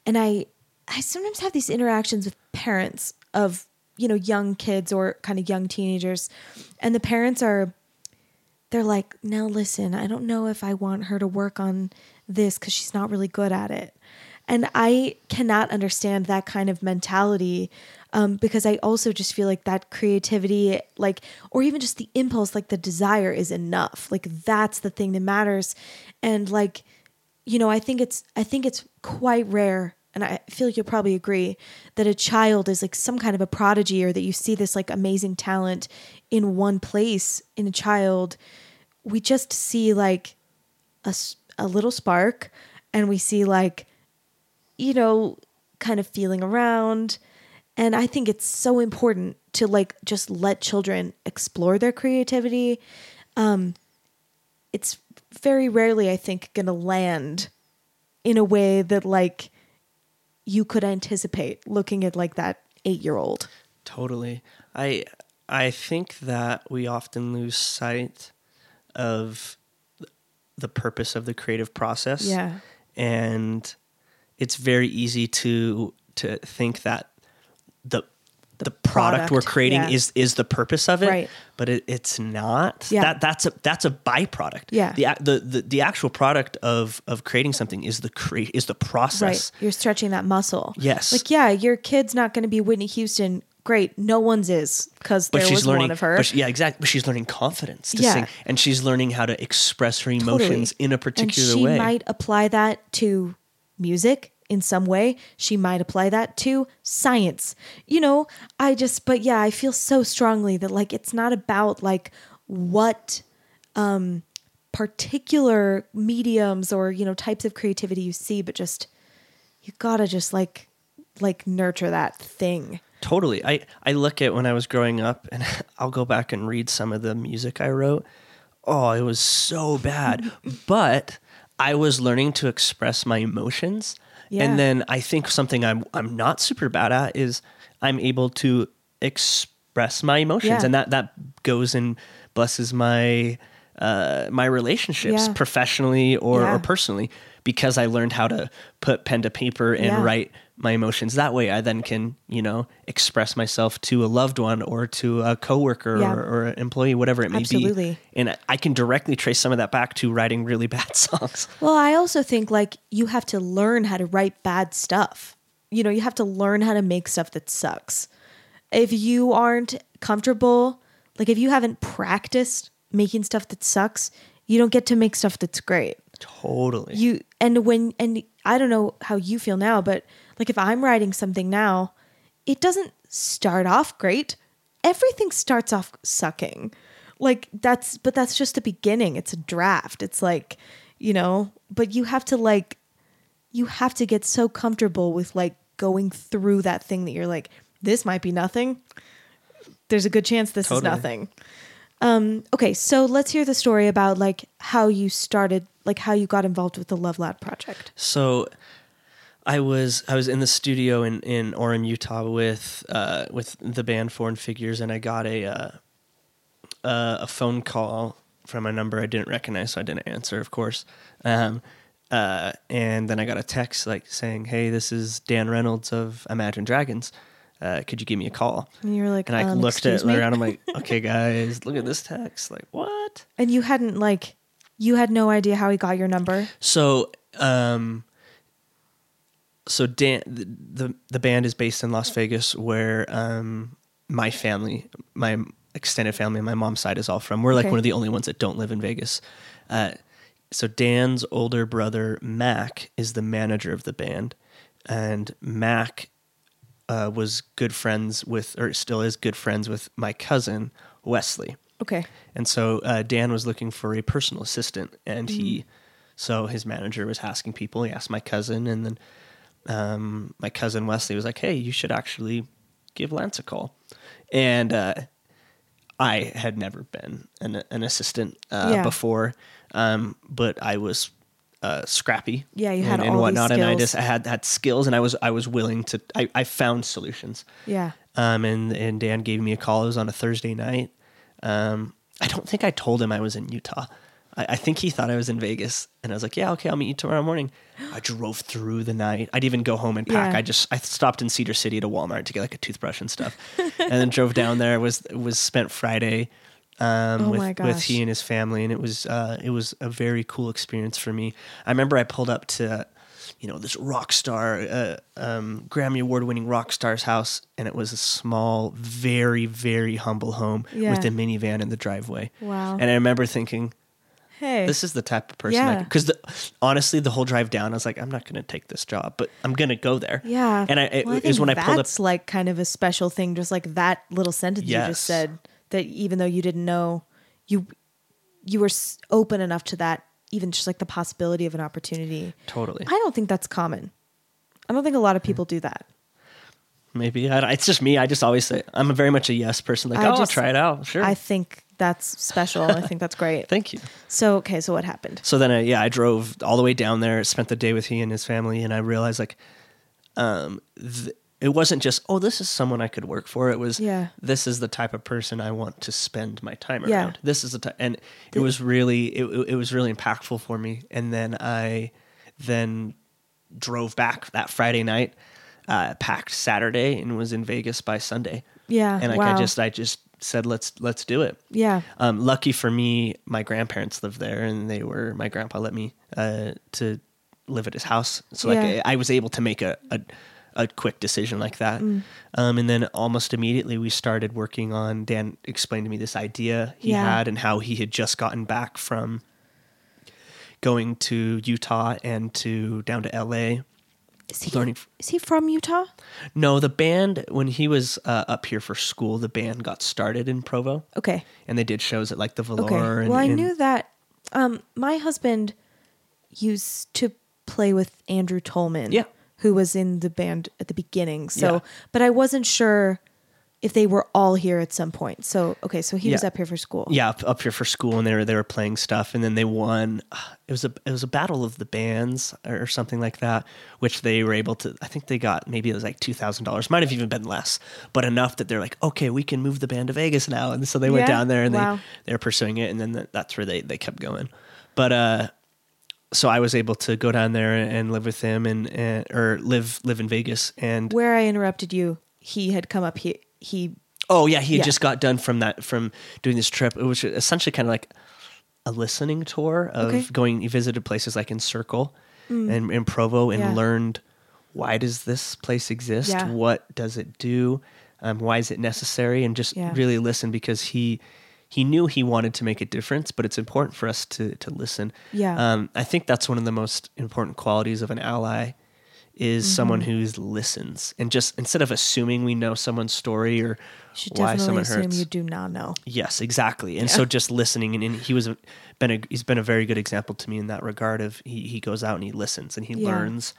and I I sometimes have these interactions with parents of, you know, young kids or kind of young teenagers. And the parents are they're like, now listen, I don't know if I want her to work on this because she's not really good at it. And I cannot understand that kind of mentality um, because I also just feel like that creativity, like, or even just the impulse, like the desire is enough. Like, that's the thing that matters. And, like, you know, I think it's, I think it's quite rare and I feel like you'll probably agree that a child is like some kind of a prodigy or that you see this like amazing talent in one place in a child, we just see like a, a little spark and we see like, you know, kind of feeling around. And I think it's so important to like just let children explore their creativity. Um, it's very rarely, I think, going to land in a way that like you could anticipate looking at like that eight year old. Totally. I I think that we often lose sight of the purpose of the creative process. Yeah. And it's very easy to to think that the the, product, we're creating yeah. is is the purpose of it, Right. but it, it's not. Yeah. That that's a that's a byproduct. Yeah. The, the the the actual product of of creating something is the create is the process. Right. You're stretching that muscle. Yes. Like, yeah, your kid's not going to be Whitney Houston. Great. No one's is because there was learning one of her. But she- yeah, exactly. But she's learning confidence to Yeah. sing, and she's learning how to express her Totally. emotions in a particular and she way. might apply that to music in some way. She might apply that to science. You know, I just, but yeah, I feel so strongly that like it's not about like what um particular mediums or you know types of creativity you see, but just you gotta just like like nurture that thing. Totally. I, I look at when I was growing up, and [LAUGHS] I'll go back and read some of the music I wrote. Oh, it was so bad. [LAUGHS] but I was learning to express my emotions. Yeah. And then I think something I'm I'm not super bad at is I'm able to express my emotions, Yeah. and that that goes and blesses my uh, my relationships Yeah. professionally or, or personally because I learned how to put pen to paper and write my emotions that way. I then can you know express myself to a loved one or to a coworker Yeah. or, or an employee, whatever it may Absolutely. be. And I- I can directly trace some of that back to writing really [LAUGHS] bad songs. Well, I also think like you have to learn how to write bad stuff. You know, you have to learn how to make stuff that sucks. If you aren't comfortable, like if you haven't practiced making stuff that sucks, you don't get to make stuff that's great. Totally. You and when and I don't know how you feel now, but like if I'm writing something now, it doesn't start off great. Everything starts off sucking. Like that's but that's just the beginning. It's a draft. It's like, you know, but you have to like you have to get so comfortable with like going through that thing that you're like this might be nothing. There's a good chance this Totally. is nothing. Um okay, so let's hear the story about like how you started like how you got involved with the Love Loud project. So I was I was in the studio in, in Orem, Utah with uh, with the band Foreign Figures, and I got a uh, uh, a phone call from a number I didn't recognize, so I didn't answer, of course. Um, uh, and then I got a text like saying, "Hey, this is Dan Reynolds of Imagine Dragons. Uh, could you give me a call?" And you're like, And I um, looked at me? around. I'm like, [LAUGHS] "Okay, guys, look at this text. Like, what?" And you hadn't like you had no idea how he got your number. So, um, so Dan, the, the the band is based in Las Vegas, where um, my family, my extended family, my mom's side is all from. We're like Okay. one of the only ones that don't live in Vegas. Uh, so Dan's older brother Mac is the manager of the band, and Mac uh, was good friends with, or still is good friends with my cousin Wesley. Okay. And so uh, Dan was looking for a personal assistant, and he, so his manager was asking people. He asked my cousin, and then um, my cousin Wesley was like, "Hey, you should actually give Lance a call." And uh, I had never been an, an assistant uh, Yeah. before, um, but I was uh, scrappy, Yeah, you had and, all and whatnot, and I just I had had skills, and I was I was willing to. I, I found solutions. Yeah. Um, and and Dan gave me a call. It was on a Thursday night. Um, I don't think I told him I was in Utah. I, I think he thought I was in Vegas, and I was like, "Yeah, okay, I'll meet you tomorrow morning." [GASPS] I drove through the night. I'd even go home and pack. Yeah. I just I stopped in Cedar City to Walmart to get like a toothbrush and stuff, and then drove down there. was was spent Friday um, Oh with with he and his family, and it was uh, it was a very cool experience for me. I remember I pulled up to you know this rock star uh, um, grammy award winning rock star's house and it was a small very very humble home Yeah. with a minivan in the driveway Wow. and i remember thinking Hey. this is the type of person. Yeah. Because honestly, the whole drive down, I was like, I'm not going to take this job, but I'm going to go there. Yeah. And I, it Well, was think when I pulled up. That's like kind of a special thing, just like that little sentence you just said. That even though you didn't know, you you were open enough to that, even just like the possibility of an opportunity. Totally. I don't think that's common. I don't think a lot of hmm. people do that. Maybe I, it's just me. I just always say I'm a very much a yes person. Like, I oh, just- I'll try it out. Sure. I think that's special. I think that's great. [LAUGHS] Thank you. So okay, so what happened? So then, I, yeah, I drove all the way down there, spent the day with he and his family, and I realized like, um, th- it wasn't just oh, this is someone I could work for. It was Yeah. this is the type of person I want to spend my time Yeah. around. This is the type, and it was really it, it was really impactful for me. And then I then drove back that Friday night, uh, packed Saturday, and was in Vegas by Sunday. Yeah, and like wow. I just I just said let's let's do it. Yeah. Um, lucky for me, my grandparents lived there, and they were my grandpa let me uh, to live at his house, so like Yeah. I, I was able to make a, a a quick decision like that. Mm. Um, and then almost immediately we started working on. Dan explained to me this idea he Yeah. had and how he had just gotten back from going to Utah and to down to L.A. Is he Learning- is he from Utah? No, the band when he was uh, up here for school, the band got started in Provo, Okay. and they did shows at like the Velour. Okay. And, well, I and- knew that. Um, my husband used to play with Andrew Tolman. Yeah. Who was in the band at the beginning. So, Yeah. but I wasn't sure if they were all here at some point. So, okay. So he was up here for school. yeah up, up here for school and they were they were playing stuff and then they won it was a it was a battle of the bands or something like that which they were able to i think they got maybe it was like $2000 might have even been less but enough that they're like okay we can move the band to vegas now and so they went Yeah? down there and Wow. they they were pursuing it and then that, that's where they they kept going but uh so i was able to go down there and live with him and, and or live live in vegas and Where I interrupted you, he had come up. He he. Oh yeah, he had Yeah. just got done from that from doing this trip. It was essentially kind of like a listening tour of Okay. Mm. going. He visited places like Encircle and in Provo and Yeah. learned why does this place exist? Yeah. What does it do? Um, why is it necessary? And just really listen because he he knew he wanted to make a difference, but it's important for us to to listen. Yeah. Um, I think that's one of the most important qualities of an ally is Mm-hmm. someone who listens and just instead of assuming we know someone's story or You why someone assume hurts. you do not know. Yes, exactly. And Yeah. so just listening and, and he was a, been a he's been a very good example to me in that regard of he he goes out and he listens and he Yeah. learns.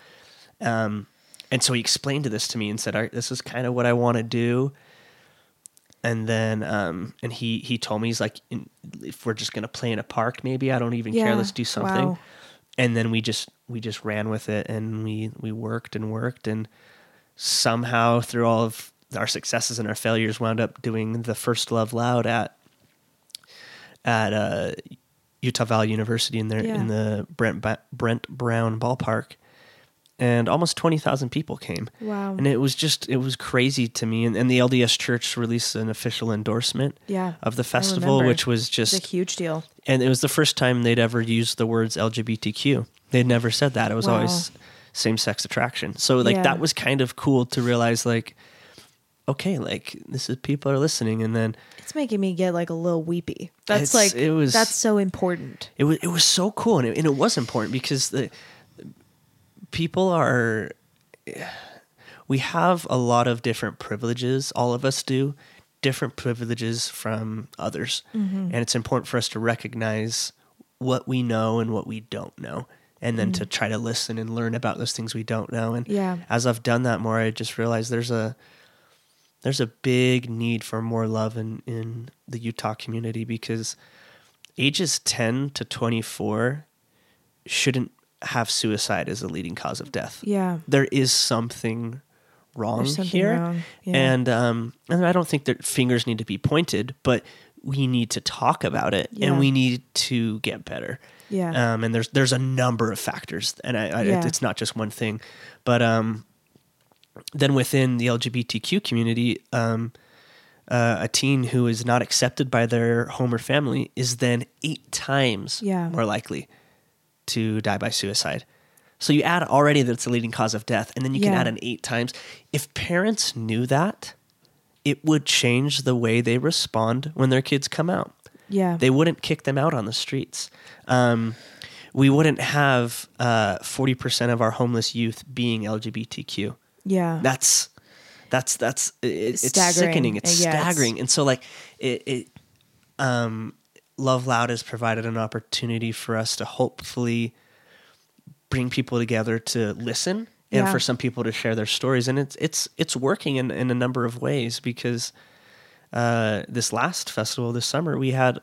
Um and so he explained this to me and said, "All right, this is kind of what I want to do." And then um and he he told me he's like in, if we're just going to play in a park maybe I don't even care let's do something. Wow. And then we just we just ran with it and we we worked and worked and somehow through all of our successes and our failures wound up doing the first love loud at at uh, Utah Valley University in there Yeah. in the Brent ba- Brent Brown ballpark, and almost twenty thousand people came. Wow. And it was just it was crazy to me. And, and the LDS Church released an official endorsement Yeah, of the festival, which was just a huge deal. and it was the first time they'd ever used the words LGBTQ. They'd never said that. It was Wow. always same sex attraction. So like Yeah. that was kind of cool to realize like okay, like this is people are listening and then It's making me get like a little weepy. That's like it was- that's so important. it was it was so cool and it, and it was important because the people are we have a lot of different privileges all of us do different privileges from others mm-hmm. and it's important for us to recognize what we know and what we don't know and then to try to listen and learn about those things we don't know and Yeah. as i've done that more i just realized there's a there's a big need for more love in in the utah community because ages 10 to 24 shouldn't have suicide as a leading cause of death. Yeah. There is something wrong something here. wrong, yeah. And um and I don't think that fingers need to be pointed, but we need to talk about it Yeah. and we need to get better. Yeah. Um and there's there's a number of factors and I, I Yeah. it's not just one thing. But um then within the LGBTQ community, um, uh, a teen who is not accepted by their home or family is then eight times Yeah. more likely to die by suicide. So you add already that it's a leading cause of death, and then you can add an eight times. If parents knew that, it would change the way they respond when their kids come out. Yeah. They wouldn't kick them out on the streets. Um, we wouldn't have uh, 40% of our homeless youth being LGBTQ. Yeah. That's that's that's it, it's Staggering. sickening. It's Uh, it's- staggering. And so like it, it um Love Loud has provided an opportunity for us to hopefully bring people together to listen and Yeah. for some people to share their stories and it's it's it's working in, in a number of ways because uh, this last festival this summer we had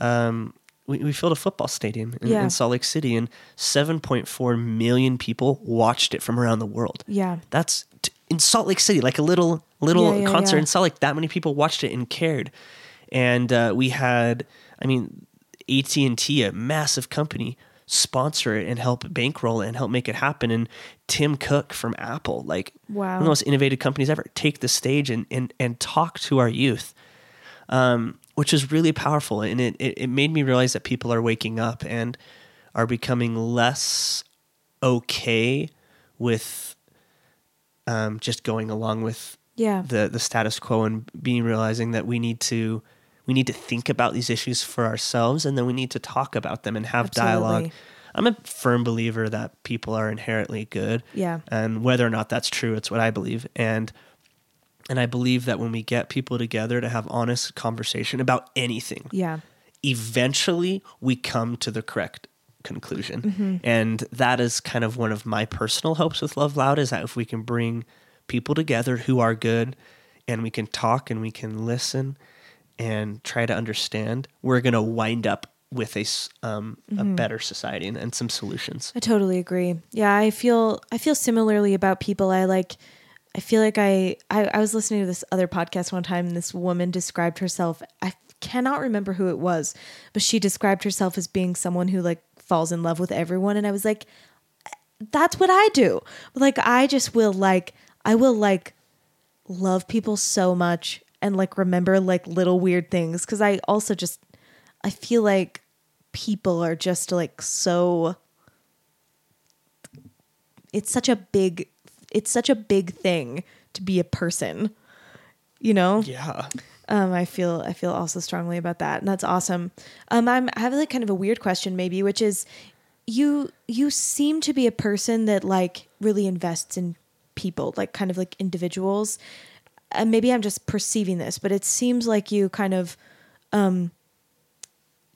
um, we, we filled a football stadium in, Yeah. in Salt Lake City and 7.4 million people watched it from around the world Yeah. that's t- in Salt Lake City, like a little little Yeah, concert yeah. in Salt Lake. That many people watched it and cared, and uh, we had, I mean, AT and T, a massive company, sponsor it and help bankroll it and help make it happen. And Tim Cook from Apple, like Wow. one of the most innovative companies ever, take the stage and and and talk to our youth, um, which is really powerful. And it, it it made me realize that people are waking up and are becoming less okay with um, just going along with Yeah. the the status quo and being realizing that we need to we need to think about these issues for ourselves and then we need to talk about them and have dialogue. I'm a firm believer that people are inherently good. Yeah. And whether or not that's true, it's what I believe. And and I believe that when we get people together to have honest conversation about anything, Yeah. eventually we come to the correct conclusion. Mm-hmm. And that is kind of one of my personal hopes with Love Loud is that if we can bring people together who are good and we can talk and we can listen and try to understand, we're going to wind up with a, um, a Mm-hmm. better society and, and some solutions. I totally agree. Yeah, I feel I feel similarly about people. I like I feel like I, I I was listening to this other podcast one time and this woman described herself I cannot remember who it was, but she described herself as being someone who like falls in love with everyone and I was like that's what I do. Like I just will like I will like love people so much and like remember like little weird things. Cuz I also just I feel like people are just like so it's such a big it's such a big thing to be a person you know? Yeah. um i feel i feel also strongly about that and that's awesome. Um i'm i have like kind of a weird question maybe which is you you seem to be a person that like really invests in people like kind of like individuals and maybe i'm just perceiving this but it seems like you kind of um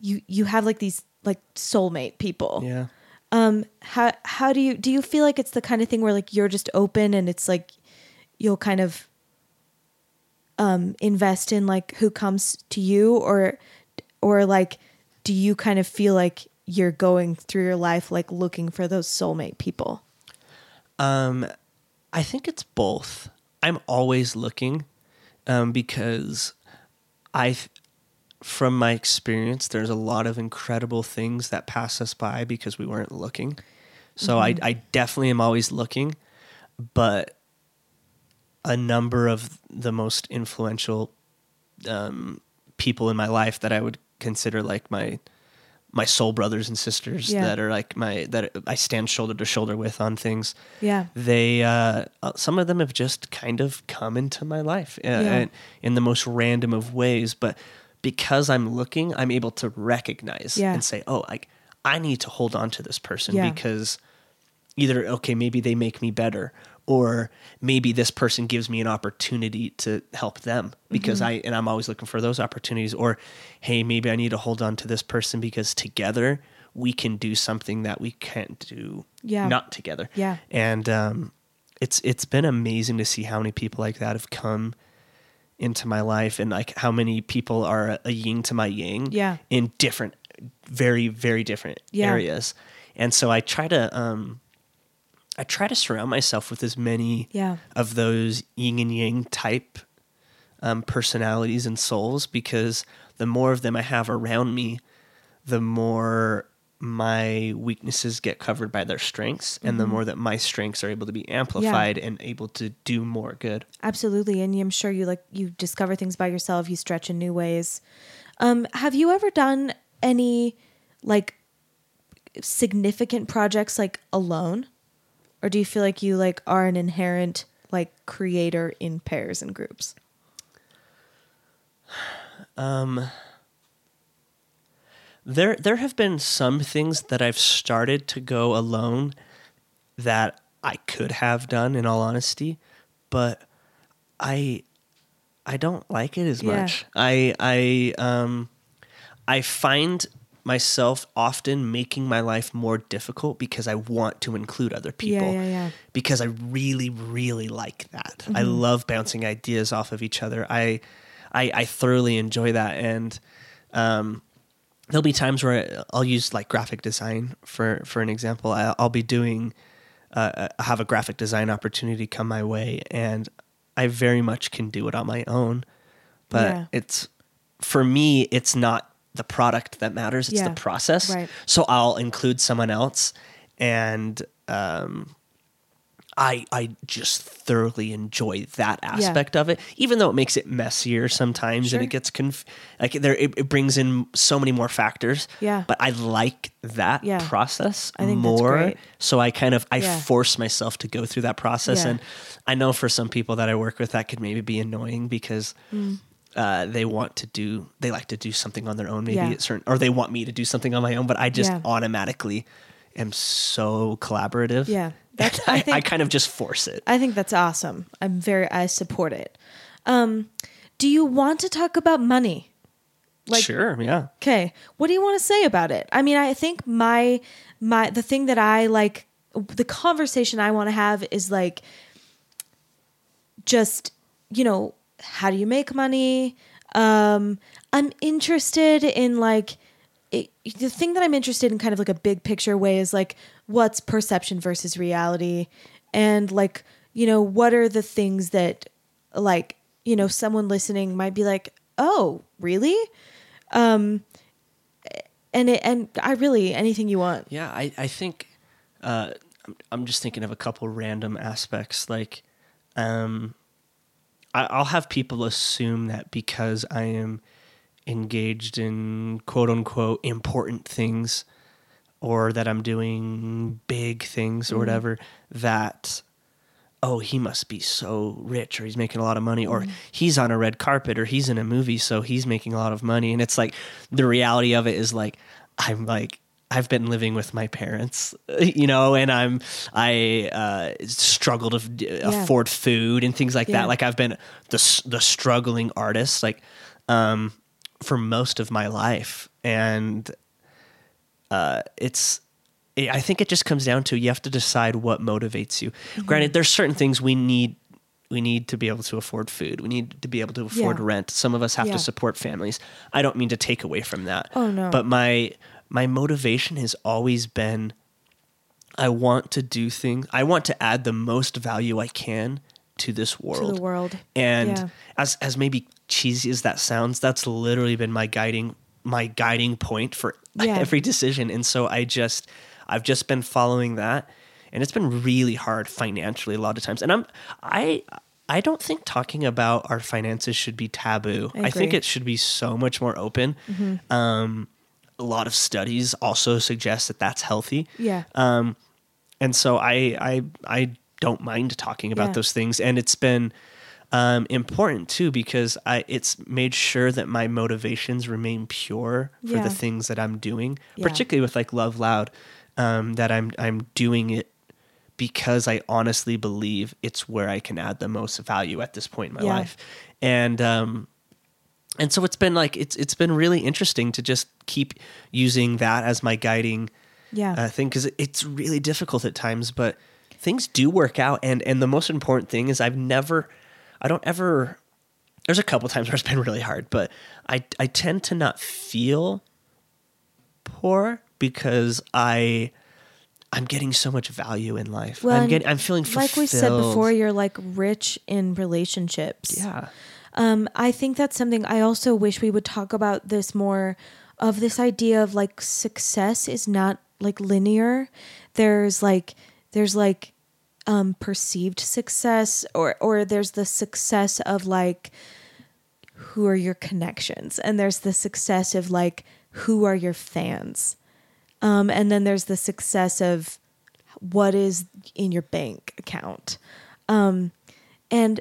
you you have like these like soulmate people Yeah. um how how do you do you feel like it's the kind of thing where like you're just open and it's like you'll kind of um invest in like who comes to you or or like do you kind of feel like you're going through your life like looking for those soulmate people Um, I think it's both. I'm always looking um, because I, from my experience, there's a lot of incredible things that pass us by because we weren't looking. So I, I definitely am always looking, but a number of the most influential um, people in my life that I would consider like my my soul brothers and sisters Yeah. that are like my that I stand shoulder to shoulder with on things yeah they uh, uh, some of them have just kind of come into my life uh, Yeah. in the most random of ways but because i'm looking i'm able to recognize Yeah. and say oh like i need to hold on to this person because either okay maybe they make me better or maybe this person gives me an opportunity to help them because Mm-hmm. i and i'm always looking for those opportunities or hey maybe i need to hold on to this person because together we can do something that we can't do Yeah. not together Yeah. and um, it's it's been amazing to see how many people like that have come into my life and like how many people are a yin to my yang Yeah. in different very very different Yeah. areas and so i try to um i try to surround myself with as many Yeah. of those yin and yang type um, personalities and souls because the more of them i have around me the more my weaknesses get covered by their strengths and the Mm-hmm. more that my strengths are able to be amplified and able to do more good Absolutely. And I'm sure you like you discover things by yourself, you stretch in new ways. Um, have you ever done any like significant projects like alone? Or do you feel like you like are an inherent like creator in pairs and groups? Um There there have been some things that I've started to go alone that I could have done in all honesty, but I I don't like it as Yeah. much. I I um I find myself often making my life more difficult because I want to include other people. Yeah, yeah, yeah. Because I really, really like that. I love bouncing ideas off of each other. I, I, I thoroughly enjoy that, and um, there'll be times where I'll use like graphic design for for an example. I'll, I'll be doing, uh, I have a graphic design opportunity come my way, and I very much can do it on my own, but Yeah. it's for me, it's not the product that matters; it's Yeah. the process. Right. So I'll include someone else, and um, I I just thoroughly enjoy that aspect of it, even though it makes it messier sometimes, and it gets conf- like there it, it brings in so many more factors. Yeah. but I like that Yeah. process I think that's more. great. So I kind of I Yeah. force myself to go through that process, Yeah. and I know for some people that I work with that could maybe be annoying because. Mm. Uh, they want to do they like to do something on their own maybe Yeah. at certain or they want me to do something on my own but i just Yeah. automatically am so collaborative Yeah. [LAUGHS] That's- I I, I kind of just force it I think that's awesome. I'm very I support it. Um, do you want to talk about money? Like sure yeah Okay. What do you want to say about it? I mean, I think my my the thing that I like the conversation I want to have is like just, you know, how do you make money? Um I'm interested in like it, the thing that I'm interested in kind of like a big picture way is like what's perception versus reality and like, you know, what are the things that like, you know, someone listening might be like, "Oh, really?" and it, and I really anything you want. Yeah, I, I think uh, I'm, just thinking of a couple random aspects. Like, um, I'll have people assume that because I am engaged in quote unquote important things or that I'm doing big things or mm-hmm. whatever, that, oh, he must be so rich or he's making a lot of money or mm-hmm. he's on a red carpet or he's in a movie, so he's making a lot of money. And it's like the reality of it is like, I'm like, I've been living with my parents, [LAUGHS] you know, and I'm I uh, struggle to d- afford food and things like Yeah. that. Like I've been the the struggling artist, like um, for most of my life, and uh, it's it, I think it just comes down to you have to decide what motivates you. Mm-hmm. Granted, there's certain things we need we need to be able to afford food. We need to be able to afford Yeah. rent. Some of us have Yeah. to support families. I don't mean to take away from that. Oh, no. But my my motivation has always been I want to do things. I want to add the most value I can to this world. To the world. And Yeah. as as maybe cheesy as that sounds, that's literally been my guiding my guiding point for [LAUGHS] Yeah. every decision. And so I just I've just been following that and it's been really hard financially a lot of times. And I'm I I don't think talking about our finances should be taboo. I I, think it should be so much more open. Um, a lot of studies also suggest that that's healthy. Yeah. Um, and so I I I don't mind talking about Yeah. those things, and it's been um, important too because I it's made sure that my motivations remain pure for Yeah. the things that I'm doing, Yeah. particularly with like Love Loud, um, that I'm I'm doing it because I honestly believe it's where I can add the most value at this point in my life, and um, and so it's been like it's it's been really interesting to just keep using that as my guiding Yeah. uh, thing because it's really difficult at times, but things do work out. And and the most important thing is I've never, I don't ever. There's a couple times where it's been really hard, but I I tend to not feel poor because I. I'm getting so much value in life. I'm getting. I'm feeling fulfilled. like we said before, you're like rich in relationships. yeah. Um, I think that's something I also wish we would talk about this more of this idea of like success is not like linear. There's like there's like um perceived success or or there's the success of like who are your connections and there's the success of like who are your fans. Um and then there's the success of what is in your bank account. Um and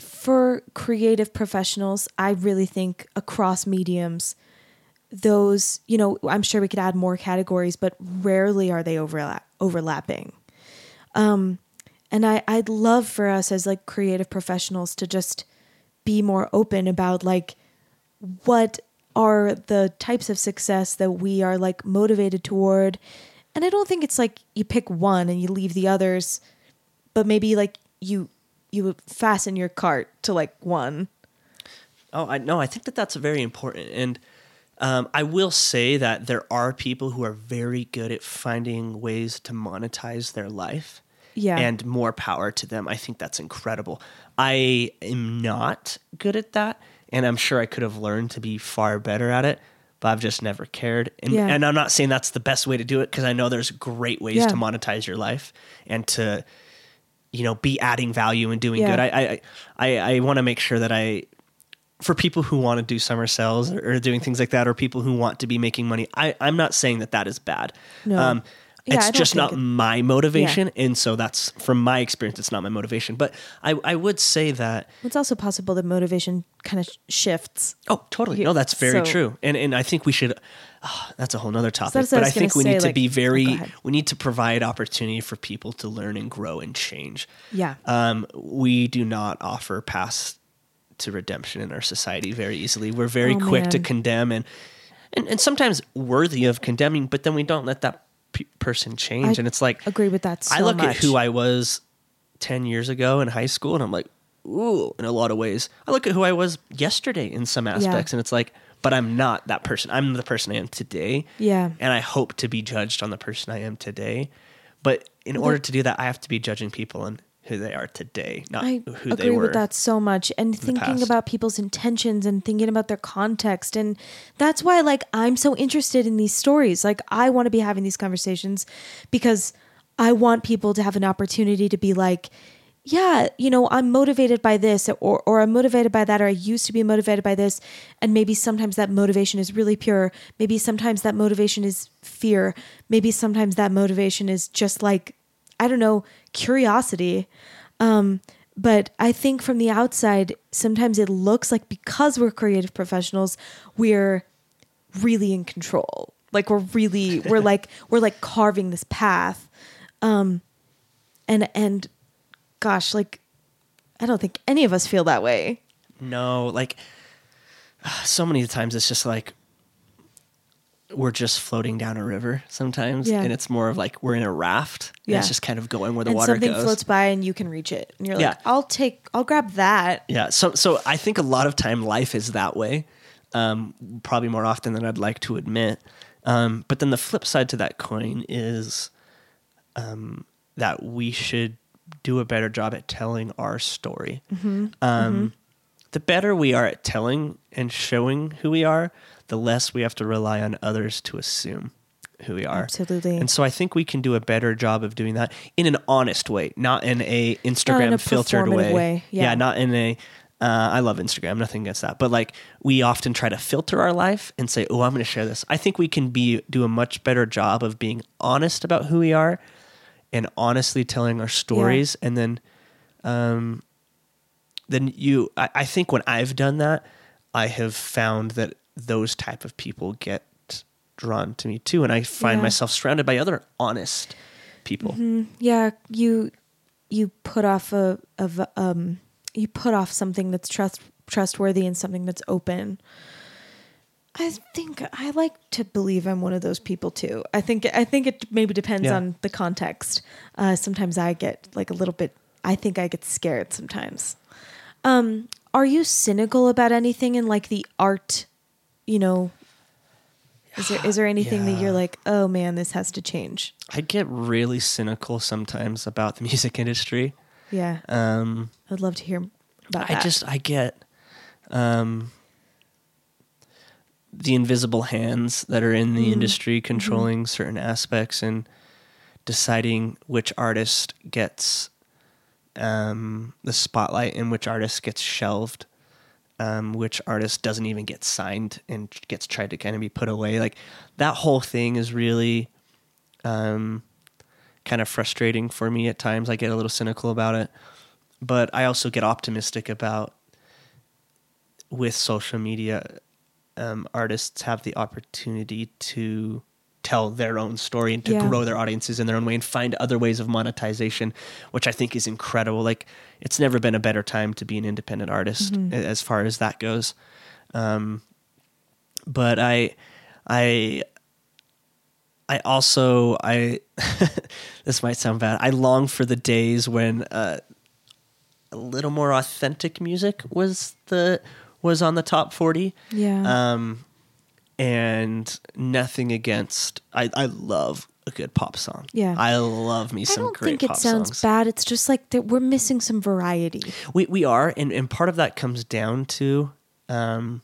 for creative professionals, I really think across mediums, those, you know, I'm sure we could add more categories, but rarely are they overlap overlapping. Um, and I, I'd love for us as like creative professionals to just be more open about like what are the types of success that we are like motivated toward. And I don't think it's like you pick one and you leave the others, but maybe like you you would fasten your cart to like one. Oh, I no, I think that that's very important, and um, I will say that there are people who are very good at finding ways to monetize their life. Yeah. And more power to them. I think that's incredible. I am not good at that, and I'm sure I could have learned to be far better at it, but I've just never cared. And, Yeah. and I'm not saying that's the best way to do it because I know there's great ways Yeah. to monetize your life and to, you know, be adding value and doing Yeah. good. I I I, I want to make sure that I for people who want to do summer sales or, or doing things like that, or people who want to be making money, I, I'm not saying that that is bad. No. Um, Yeah, it's just not it- my motivation, and so that's from my experience. It's not my motivation, but I, I would say that It's also possible that motivation kind of shifts. oh, totally, no, that's very so- true, and and I think we should. ah, that's a whole nother topic, that's what I but I think we need say, to be oh, very. we need to provide opportunity for people to learn and grow and change. Yeah. Um, we do not offer paths to redemption in our society very easily. We're very Oh, quick to condemn and, and and sometimes worthy of condemning, but then we don't let that pe- person change. I and it's like agree with that so I look much. at who I was ten years ago in high school, and I'm like, ooh, in a lot of ways. I look at who I was yesterday in some aspects, and it's like, but I'm not that person. I'm the person I am today. Yeah. and I hope to be judged on the person I am today. But in order to do that, I have to be judging people on who they are today, not I who they agree were. with that so much and thinking about people's intentions and thinking about their context and that's why like I'm so interested in these stories. Like I want to be having these conversations because I want people to have an opportunity to be like yeah you know I'm motivated by this or or I'm motivated by that or I used to be motivated by this and maybe sometimes that motivation is really pure. Maybe sometimes that motivation is fear. Maybe sometimes that motivation is just like I don't know, curiosity. Um, but I think from the outside, sometimes it looks like because we're creative professionals, we're really in control. Like we're really, we're like, [LAUGHS] we're like carving this path. Um, and, and gosh, like, I don't think any of us feel that way. No, like [SIGHS] so many times it's just like we're just floating down a river sometimes, Yeah. and it's more of like we're in a raft. Yeah. it's just kind of going where the and water something goes. floats by and you can reach it. And you're Yeah. like, I'll take, I'll grab that. Yeah. So so I think a lot of time life is that way. Um, probably more often than I'd like to admit. Um, but then the flip side to that coin is um, that we should do a better job at telling our story. Um, The better we are at telling and showing who we are, the less we have to rely on others to assume who we are. Absolutely. And so I think we can do a better job of doing that in an honest way, not in a Instagram a filtered way. way, yeah. not in a. Uh, I love Instagram, nothing against that, but like we often try to filter our life and say, "Oh, I'm going to share this." I think we can be do a much better job of being honest about who we are, and honestly telling our stories, and then, um, then you. I, I think when I've done that, I have found that those type of people get drawn to me too, and I find Yeah. myself surrounded by other honest people. yeah you you put off a of um you put off something that's trust trustworthy and something that's open i think i like to believe i'm one of those people too i think i think it maybe depends Yeah. on the context uh sometimes i get like a little bit i think i get scared sometimes um are you cynical about anything in like the art you know is there is there [SIGHS] anything that you're like oh man this has to change I get really cynical sometimes about the [LAUGHS] music industry. yeah Um, I'd love to hear about I that. just I get um, the invisible hands that are in the Mm-hmm. industry controlling certain aspects and deciding which artist gets um, the spotlight in which artist gets shelved. Um, which artist doesn't even get signed and gets tried to kind of be put away. Like that whole thing is really um, kind of frustrating for me at times. I get a little cynical about it, but I also get optimistic about with social media um, artists have the opportunity to tell their own story and to Yeah. grow their audiences in their own way and find other ways of monetization, which I think is incredible. Like it's never been a better time to be an independent artist Mm-hmm. as far as that goes. Um, but I, I, I also I [LAUGHS] this might sound bad. I long for the days when uh, a little more authentic music was the was on the top forty. Yeah. Um, and nothing against. I I love a good pop song. Yeah. I love me some. I don't think it sounds songs. bad. It's just like that we're missing some variety. We we are, and and part of that comes down to um,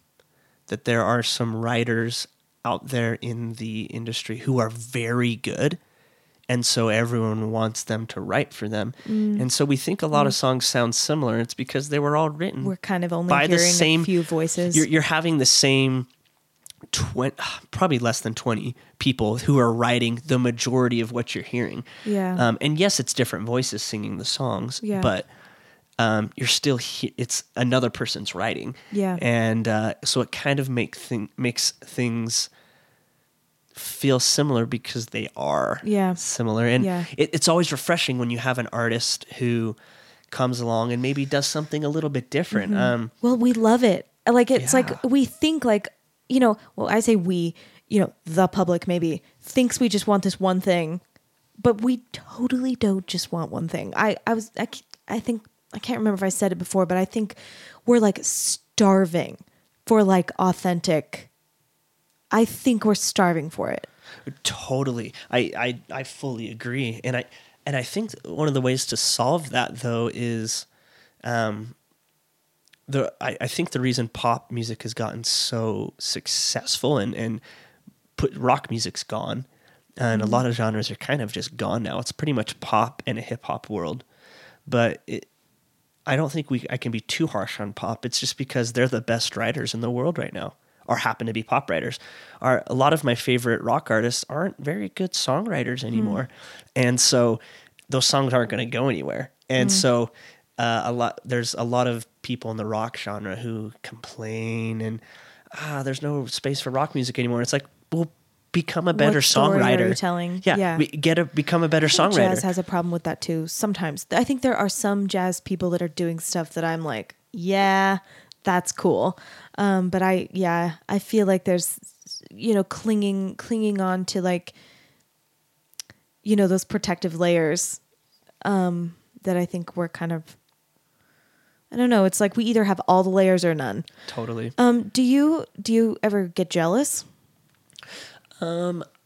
that there are some writers out there in the industry who are very good, and so everyone wants them to write for them, Mm. and so we think a lot of songs sound similar. It's because they were all written We're kind of only by the same a few voices. You're, you're having the same. 20, probably less than 20 people who are writing the majority of what you're hearing. Yeah. Um, and yes, it's different voices singing the songs, Yeah. but um, you're still he- it's another person's writing. Yeah. And uh, so it kind of make thing- makes things feel similar because they are Yeah. similar. And Yeah. it, it's always refreshing when you have an artist who comes along and maybe does something a little bit different. Mm-hmm. Um, Well, we love it. Like it's Yeah. like we think like you know. Well, I say we. You know, the public maybe thinks we just want this one thing, but we totally don't just want one thing. I I was I, I think I can't remember if I said it before, but I think we're like starving for like authentic. I think we're starving for it. Totally. I, I I fully agree. And I and I think one of the ways to solve that though is um the I, I think the reason pop music has gotten so successful and, and put rock music's gone and a mm-hmm. lot of genres are kind of just gone now. It's pretty much pop and a hip hop world. But it I don't think we I can be too harsh on pop. It's just because they're the best writers in the world right now, or happen to be pop writers. Are a lot of my favorite rock artists aren't very good songwriters hmm. anymore, and so those songs aren't going to go anywhere. And hmm. so uh, a lot there's a lot of people in the rock genre who complain and ah, there's no space for rock music anymore. It's like well. Become a better songwriter. telling? Yeah, Yeah. be- get a become a better songwriter. Jazz has a problem with that too. Sometimes I think there are some jazz people that are doing stuff that I'm like, yeah, that's cool. Um, but I, yeah, I feel like there's, you know, clinging, clinging on to like, you know, those protective layers, um, that I think we're kind of. I don't know. It's like we either have all the layers or none. totally. Um, do you do you ever get jealous?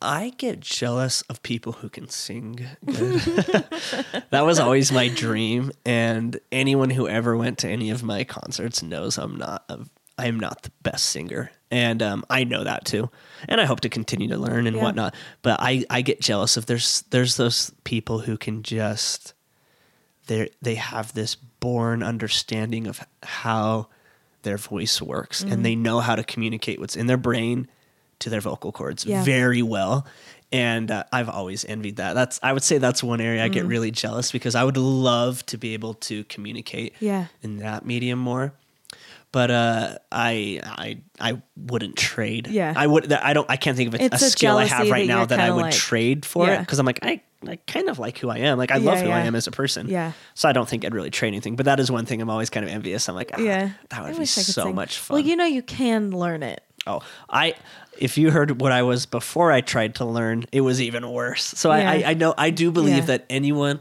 I get jealous of people who can sing good. [LAUGHS] that was always my dream, and anyone who ever went to any of my concerts knows I'm not a, I'm not the best singer, and um, I know that too. And I hope to continue to learn and Yeah. whatnot. But I I get jealous of there's there's those people who can just they they have this born understanding of how their voice works, Mm-hmm. and they know how to communicate what's in their brain to their vocal cords Yeah. very well. And uh, I've always envied that. That's I would say that's one area I get Mm. really jealous because I would love to be able to communicate Yeah. in that medium more. But uh, I I I wouldn't trade. Yeah. I would. I don't. I can't think of a, a a skill I have right now that I would like- trade for it because I'm like I I kind of like who I am. Like I love Yeah, who I am as a person. Yeah. So I don't think I'd really trade anything. But that is one thing I'm always kind of envious. I'm like, ah, Yeah, that would be I could so sing. much fun. Well, you know, you can learn it. Oh, I if you heard what I was before I tried to learn, it was even worse. So I, Yeah. I, I know I do believe Yeah. that anyone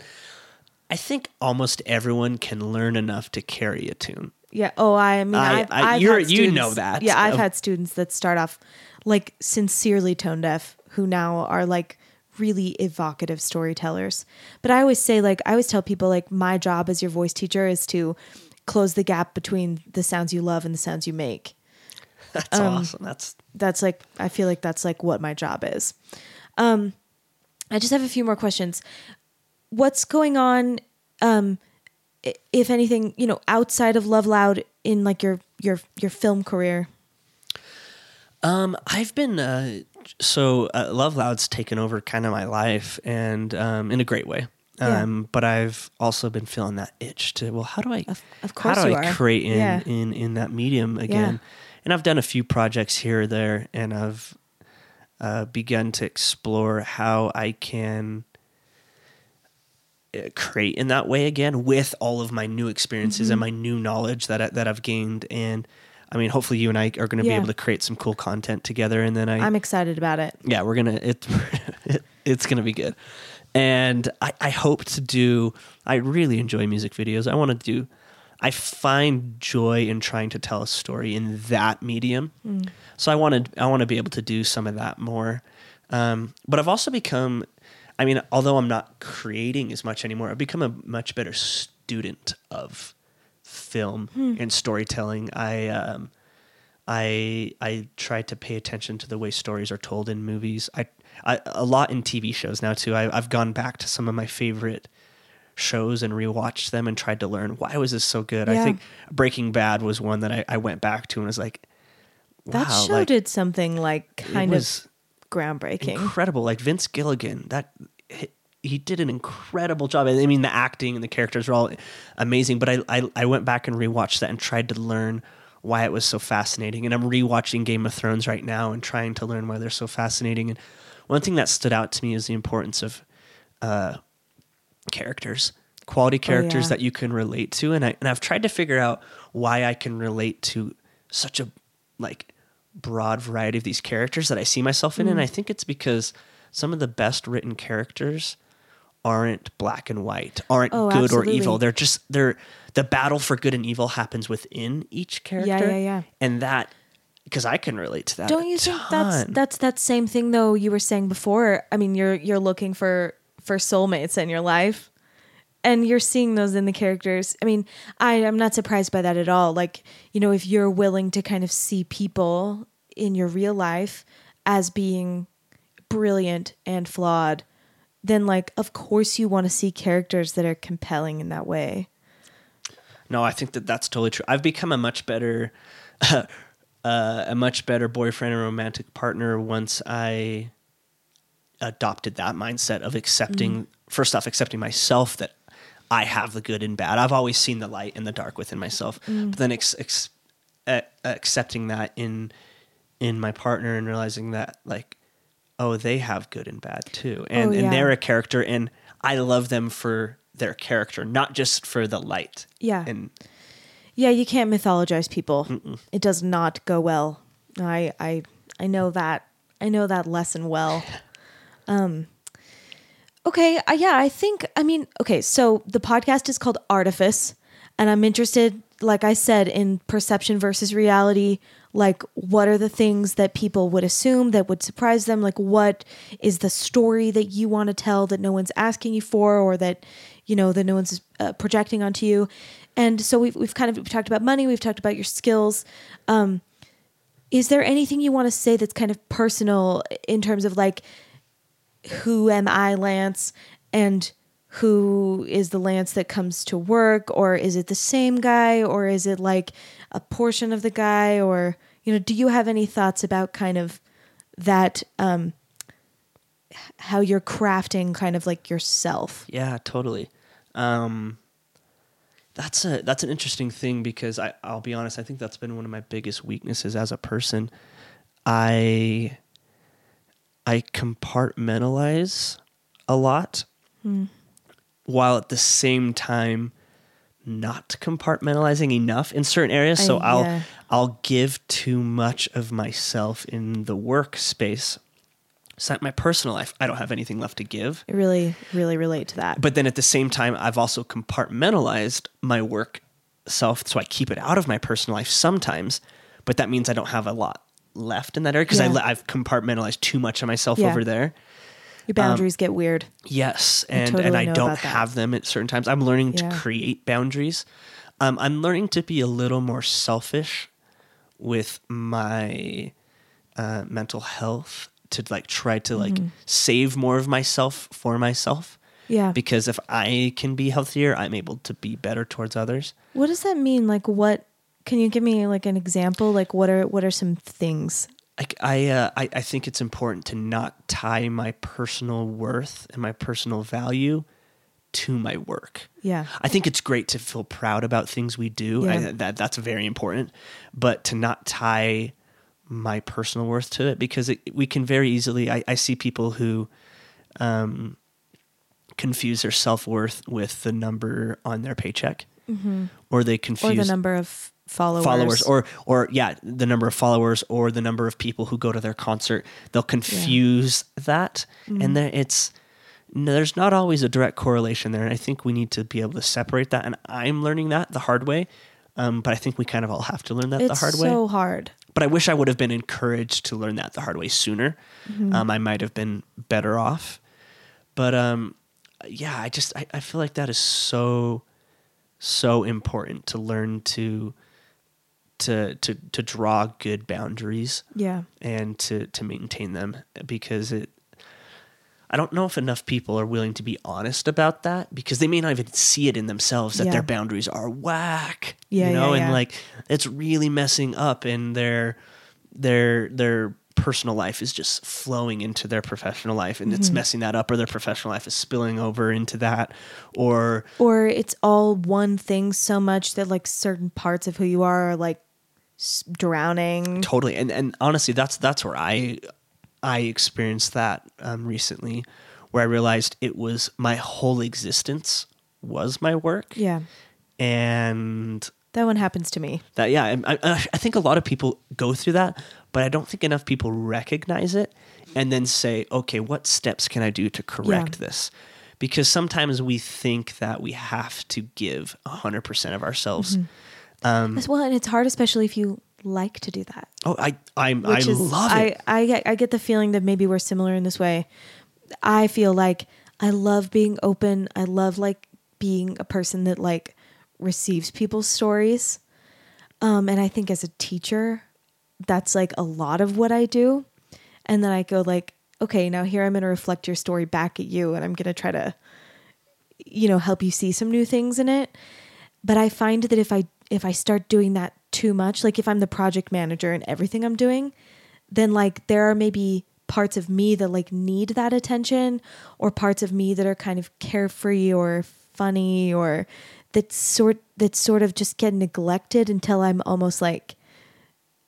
I think almost everyone can learn enough to carry a tune. Yeah. Oh, I mean, I- I've, I- I've you're- had you know that. Yeah, I've Of- had students that start off like sincerely tone deaf, who now are like really evocative storytellers. But I always say, like, I always tell people, like, my job as your voice teacher is to close the gap between the sounds you love and the sounds you make. That's Um, awesome. That's That's like, I feel like that's like what my job is. Um, I just have a few more questions. What's going on, um, if anything, you know, outside of Love Loud in like your your your film career? Um, I've been uh, so uh, Love Loud's taken over kind of my life, and um, in a great way. Yeah. Um, but I've also been feeling that itch to well, how do I Of- of course how do I are. create in, Yeah. in in that medium again? and I've done a few projects here or there, and I've uh, begun to explore how I can uh, create in that way again with all of my new experiences and my new knowledge that I, that I've gained. And I mean, hopefully, you and I are going to be able to create some cool content together. And then I, I'm excited about it. yeah, we're gonna it, [LAUGHS] it it's gonna be good. And I, I hope to do. I really enjoy music videos. I want to do. I find joy in trying to tell a story in that medium. So I wanted. I want to be able to do some of that more. Um, but I've also become. I mean, although I'm not creating as much anymore, I've become a much better student of film and storytelling. I um, I I try to pay attention to the way stories are told in movies. I, I a lot in TV shows now too. I, I've gone back to some of my favorite shows and rewatched them and tried to learn why was this so good. I think Breaking Bad was one that I, I went back to and was like, wow, That show like, did something like kind was of groundbreaking. incredible. Like Vince Gilligan, that he, did an incredible job. I mean, the acting and the characters were all amazing. But I, I I went back and rewatched that and tried to learn why it was so fascinating. And I'm rewatching Game of Thrones right now and trying to learn why they're so fascinating. And one thing that stood out to me is the importance of uh, characters, quality characters yeah. that you can relate to. And I and I've tried to figure out why I can relate to such a like broad variety of these characters that I see myself in. And I Mm. think it's because some of the best written characters aren't black and white, aren't Oh, good or evil. They're just they're the battle for good and evil happens within each character. yeah, yeah. Yeah. And that because I can relate to that. Don't you think that's that's that same thing though you were saying before? I mean, you're you're looking for for soulmates in your life and you're seeing those in the characters. I mean, I I'm not surprised by that at all. Like, you know, if you're willing to kind of see people in your real life as being brilliant and flawed, then like of course you want to see characters that are compelling in that way. No, I think that that's totally true. I've become a much better, [LAUGHS] uh, a much better boyfriend and romantic partner once I adopted that mindset of accepting. First off, accepting myself that I have the good and bad. I've always seen the light and the dark within myself, but then ex- ex- uh, accepting that in in my partner and realizing that like, oh, they have good and bad too, and Oh, yeah. and they're a character, and I love them for their character, not just for the light. Yeah. and Yeah, you can't mythologize people. It does not go well. I I I know that. I know that lesson well. [LAUGHS] Um Okay, uh, yeah, I think I mean, okay, so the podcast is called Artifice and I'm interested like I said in perception versus reality. Like what are the things that people would assume that would surprise them? Like what is the story that you want to tell that no one's asking you for or that you know that no one's uh, projecting onto you? And so we've we've kind of we've talked about money, we've talked about your skills. Um is there anything you want to say that's kind of personal in terms of like who am I, Lance, and who is the Lance that comes to work, or is it the same guy, or is it like a portion of the guy, or you know, do you have any thoughts about kind of that, um, how you're crafting kind of like yourself? Yeah, totally. Um, that's a that's an interesting thing because I I'll be honest. I think that's been one of my biggest weaknesses as a person. I I compartmentalize a lot, while at the same time not compartmentalizing enough in certain areas. So I- I'll yeah. I'll give too much of myself in the workspace. So that my personal life, I don't have anything left to give. I really, really relate to that. But then at the same time, I've also compartmentalized my work self, so I keep it out of my personal life sometimes. But that means I don't have a lot left in that area because Yeah. I've compartmentalized too much of myself Yeah. over there. Your boundaries get weird. Yes, and totally and I don't have them at certain times. I'm learning Yeah. to create boundaries. Um, I'm learning to be a little more selfish with my uh, mental health to like try to like Mm-hmm. save more of myself for myself. Yeah. Because if I can be healthier, I'm able to be better towards others. What does that mean? Like, what? Can you give me like an example? Like, what are what are some things? Like I, uh, I, I think it's important to not tie my personal worth and my personal value to my work. Yeah. I think it's great to feel proud about things we do. Yeah. I, that that's very important, but to not tie my personal worth to it because it, we can very easily. I, I see people who um, confuse their self worth with the number on their paycheck, or they confuse Or the number of followers. followers or or yeah the number of followers or the number of people who go to their concert they'll confuse that Mm-hmm. and there it's no, there's not always a direct correlation there and i think we need to be able to separate that and i'm learning that the hard way um, but i think we kind of all have to learn that it's the hard so way so hard. but i wish i would have been encouraged to learn that the hard way sooner Mm-hmm. um, i might have been better off but um, yeah i just I, I feel like that is so so important to learn to to to to draw good boundaries Yeah. and to to maintain them because it I don't know if enough people are willing to be honest about that because they may not even see it in themselves that Yeah. their boundaries are whack. Yeah, you know, yeah, and like it's really messing up and their their their personal life is just flowing into their professional life and Mm-hmm. it's messing that up or their professional life is spilling over into that or Or it's all one thing so much that like certain parts of who you are are like drowning. totally and and honestly that's that's where i i experienced that um, recently where i realized it was my whole existence was my work Yeah. and That one happens to me. that yeah I, I, I think a lot of people go through that but i don't think enough people recognize it and then say okay what steps can i do to correct this because sometimes we think that we have to give 100% of ourselves As well, and it's hard, especially if you like to do that. oh i i, I Which is, love I, it I get, I get the feeling that maybe we're similar in this way. I feel like I love being open. I love like being a person that like receives people's stories. Um, and I think as a teacher, that's like a lot of what I do. And then I go like, okay, now here I'm going to reflect your story back at you, and I'm going to try to, you know, help you see some new things in it. But I find that if I if I start doing that too much, like if I'm the project manager and everything I'm doing, then like there are maybe parts of me that like need that attention or parts of me that are kind of carefree or funny or that sort that sort of just get neglected until I'm almost like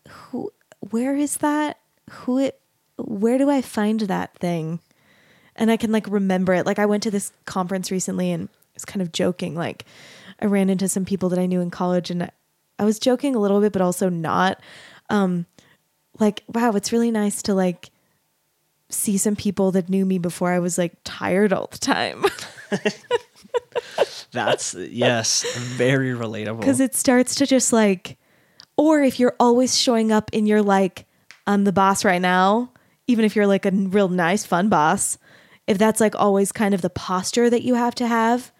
who where is that? Who it where do I find that thing? And I can like remember it. Like I went to this conference recently and it's kind of joking like I ran into some people that I knew in college and I, was joking a little bit but also not. Um like wow, it's really nice to like see some people that knew me before I was like tired all the time. [LAUGHS] that's yes very relatable because it starts to just like or if you're always showing up in your like i'm the boss right now even if you're like a real nice fun boss if that's like always kind of the posture that you have to have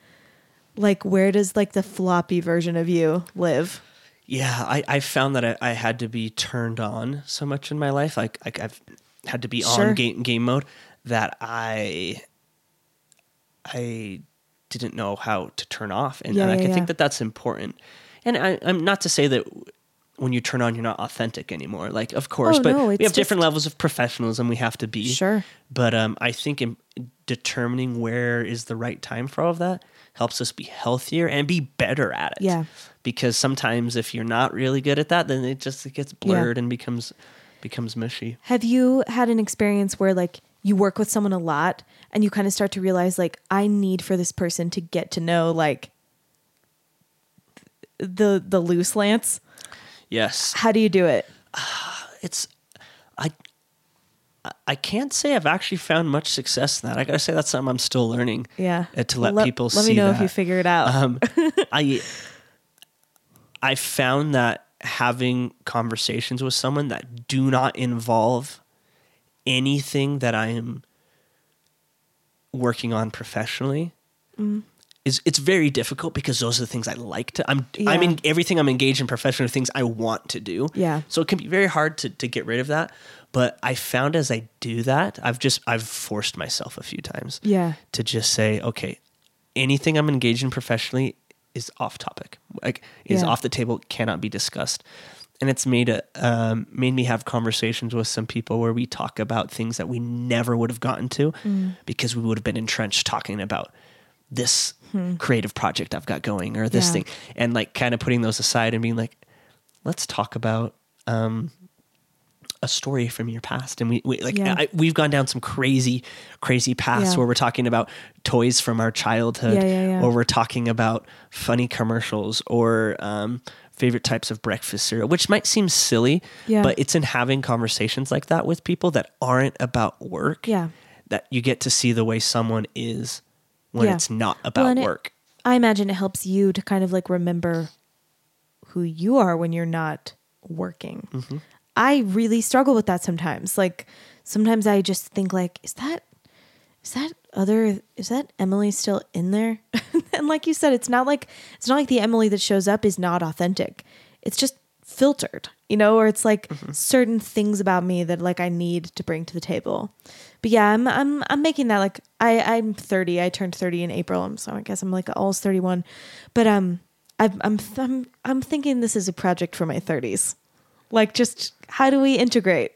like where does like the floppy version of you live Yeah, I, I found that I, I had to be turned on so much in my life. Like, like I've had to be Sure. on game game mode that I I didn't know how to turn off, and, Yeah, and I yeah, can yeah. think that that's important. And I, I'm not to say that when you turn on, you're not authentic anymore. Like, of course, Oh, but no, we have different levels of professionalism we have to be. Sure. But um, I think in determining where is the right time for all of that helps us be healthier and be better at it. Yeah. Because sometimes if you're not really good at that, then it just it gets blurred and becomes becomes mushy. have you had an experience where like you work with someone a lot and you kind of start to realize like i need for this person to get to know like the the loose lance Yes. how do you do it [SIGHS] It's I I can't say I've actually found much success in that. I gotta say that's something I'm still learning. Yeah. uh, to let Let- people let see Let me know that. if you figure it out. um, [LAUGHS] I I found that having conversations with someone that do not involve anything that I am working on professionally Mm. Is it's very difficult because those are the things I like to I'm I'm in everything I'm engaged in professionally things I want to do. Yeah. So it can be very hard to, to get rid of that. But I found as I do that, I've just I've forced myself a few times Yeah. to just say, okay, anything I'm engaged in professionally is off topic, like is Yeah. off the table, cannot be discussed. And it's made a, um, made me have conversations with some people where we talk about things that we never would have gotten to Mm. because we would have been entrenched talking about this creative project I've got going or this Hmm. Yeah. thing, and like kind of putting those aside and being like, let's talk about um, a story from your past. And we, we like Yeah. I, we've gone down some crazy, crazy paths Yeah. where we're talking about toys from our childhood, Yeah, or we're talking about funny commercials or um, favorite types of breakfast cereal, which might seem silly, Yeah. but it's in having conversations like that with people that aren't about work Yeah. that you get to see the way someone is when Yeah. it's not about Well, and it- work. I imagine it helps you to kind of like remember who you are when you're not working. Mm-hmm. I really struggle with that sometimes. Like sometimes I just think like, is that is that other is that Emily still in there? [LAUGHS] and like you said, it's not like it's not like the Emily that shows up is not authentic. It's just filtered, you know, or it's like certain things about me that like I need to bring to the table. But yeah, I'm I'm I'm making that like I I'm 30. I turned 30 in April. I'm so I guess I'm like almost 31. But um I'm I'm I'm I'm thinking this is a project for my 30s. Like just how do we integrate?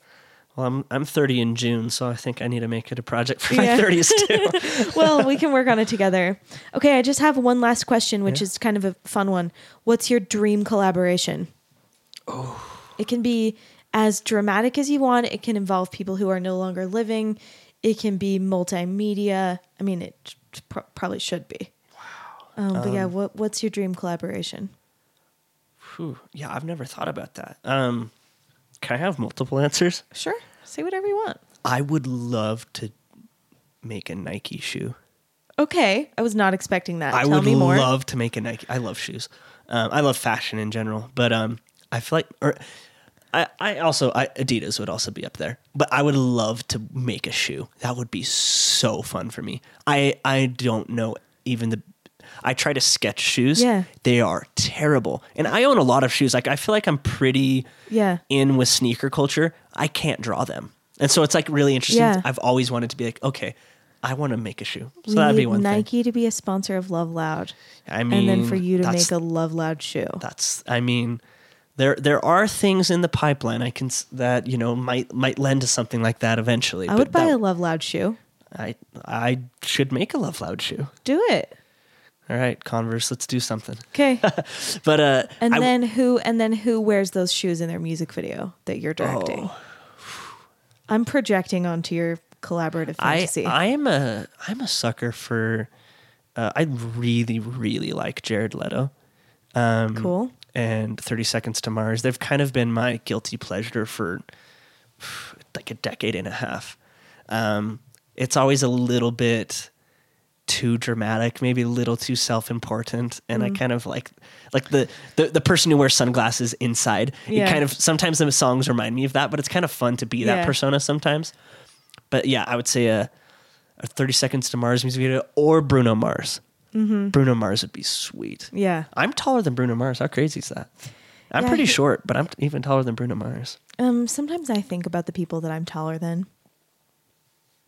Well, I'm I'm 30 in June, so I think I need to make it a project for Yeah. my 30s too. [LAUGHS] well, we can work on it together. Okay, I just have one last question, which Yeah. is kind of a fun one. What's your dream collaboration? Oh. It can be as dramatic as you want. It can involve people who are no longer living. It can be multimedia. I mean, it pr- probably should be. Wow. Um, but yeah, what what's your dream collaboration? Whew. Yeah, I've never thought about that. Um, can I have multiple answers? Sure, say whatever you want. I would love to make a Nike shoe. Okay, I was not expecting that. I Tell would me more. love to make a Nike. I love shoes. Um, I love fashion in general, but um, I feel like, or I, I also, I, Adidas would also be up there. But I would love to make a shoe. That would be so fun for me. I, I don't know even the. I try to sketch shoes. Yeah. they are terrible, and I own a lot of shoes. Like I feel like I'm pretty Yeah. in with sneaker culture. I can't draw them, and so it's like really interesting. Yeah. I've always wanted to be like, okay, I want to make a shoe. So we that'd be one thing. Nike to be a sponsor of Love Loud, I mean, and then for you to make a Love Loud shoe. that's i mean there there are things in the pipeline i can that you know might might lend to something like that eventually I would buy that, a Love Loud shoe. I i should make a love loud shoe Do it. all right converse let's do something Okay. [LAUGHS] but uh And I then who and then who wears those shoes in their music video that you're directing? Oh. I'm projecting onto your collaborative i fantasy. i'm a i'm a sucker for uh, i really really like jared leto um cool. And 30 Seconds to Mars. They've kind of been my guilty pleasure for like a decade and a half. Um, it's always a little bit too dramatic, maybe a little too self-important, and I Mm. kind of like like the, the the person who wears sunglasses inside. Yeah. It kind of sometimes the songs remind me of that, but it's kind of fun to be that Yeah. persona sometimes. But yeah, I would say a, a 30 Seconds to Mars music video or Bruno Mars. Mm-hmm. Bruno Mars would be sweet. Yeah. I'm taller than Bruno Mars. How crazy is that? I'm Yeah, pretty short, but I'm even taller than Bruno Mars. Um sometimes I think about the people that I'm taller than.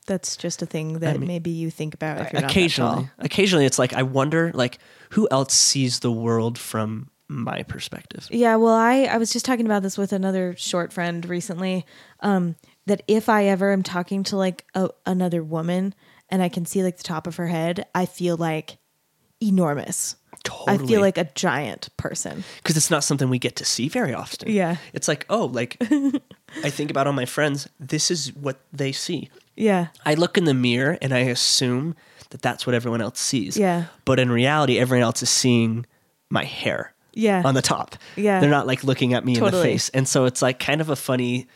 That's just a thing that mean- maybe you think about if you're occasionally, occasionally, it's like I wonder, like, who else sees the world from my perspective? Yeah, well, I I was just talking about this with another short friend recently. Um, that if I ever am talking to like a, another woman and I can see like the top of her head, I feel like enormous. I feel like a giant person. because it's not something we get to see very often. Yeah. it's like, oh, like I think about all my friends. This is what they see. Yeah, I look in the mirror and I assume that that's what everyone else sees. Yeah. but in reality, everyone else is seeing my hair. Yeah. on the top. Yeah. they're not like looking at me in the face, and so it's like kind of a funny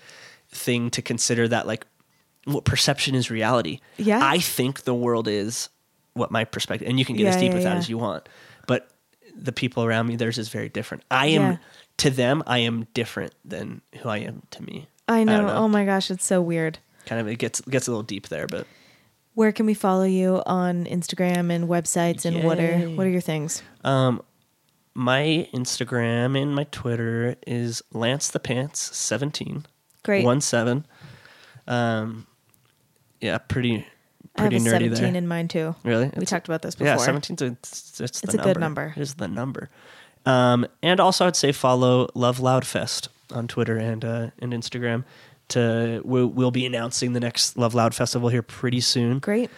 thing to consider that like what perception is reality. Yeah. I think the world is what my perspective, and you can get as deep yeah, with that as you want, but the people around me, theirs is very different. I am Yeah. to them, I am different than who I am to me. I know. don't know. Oh my gosh, it's so weird. Kind of it gets gets a little deep there, but Where can we follow you on Instagram and websites and what are what are your things? Um, my Instagram and my Twitter is Lance the Pants seventeen. Great. One seven. Um, yeah, pretty I have a nerdy 17 there. in mine too. really, We It's- talked about this before. Yeah, seventeen's a, it's, it's, the It's a good number. It is the number. Um, and also I'd say follow Love Loud Fest on Twitter and uh, and Instagram. To we'll, we'll be announcing the next Love Loud Festival here pretty soon. Great.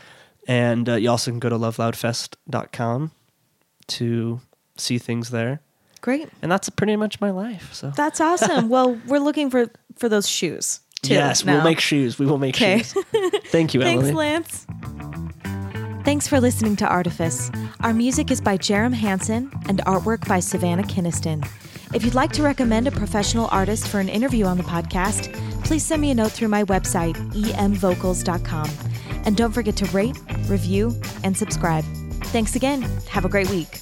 And uh, you also can go to loveloudfest.com to see things there. Great. And that's pretty much my life. So That's awesome. [LAUGHS] well, we're looking for for those shoes too. yes, we'll make shoes. We will make Okay. shoes. Thank you, [LAUGHS] Thanks, Emily. Lance. Thanks for listening to Artifice. Our music is by Jerem Hansen and artwork by Savannah Kinniston. If you'd like to recommend a professional artist for an interview on the podcast, please send me a note through my website, emvocals.com. And don't forget to rate, review, and subscribe. Thanks again. Have a great week.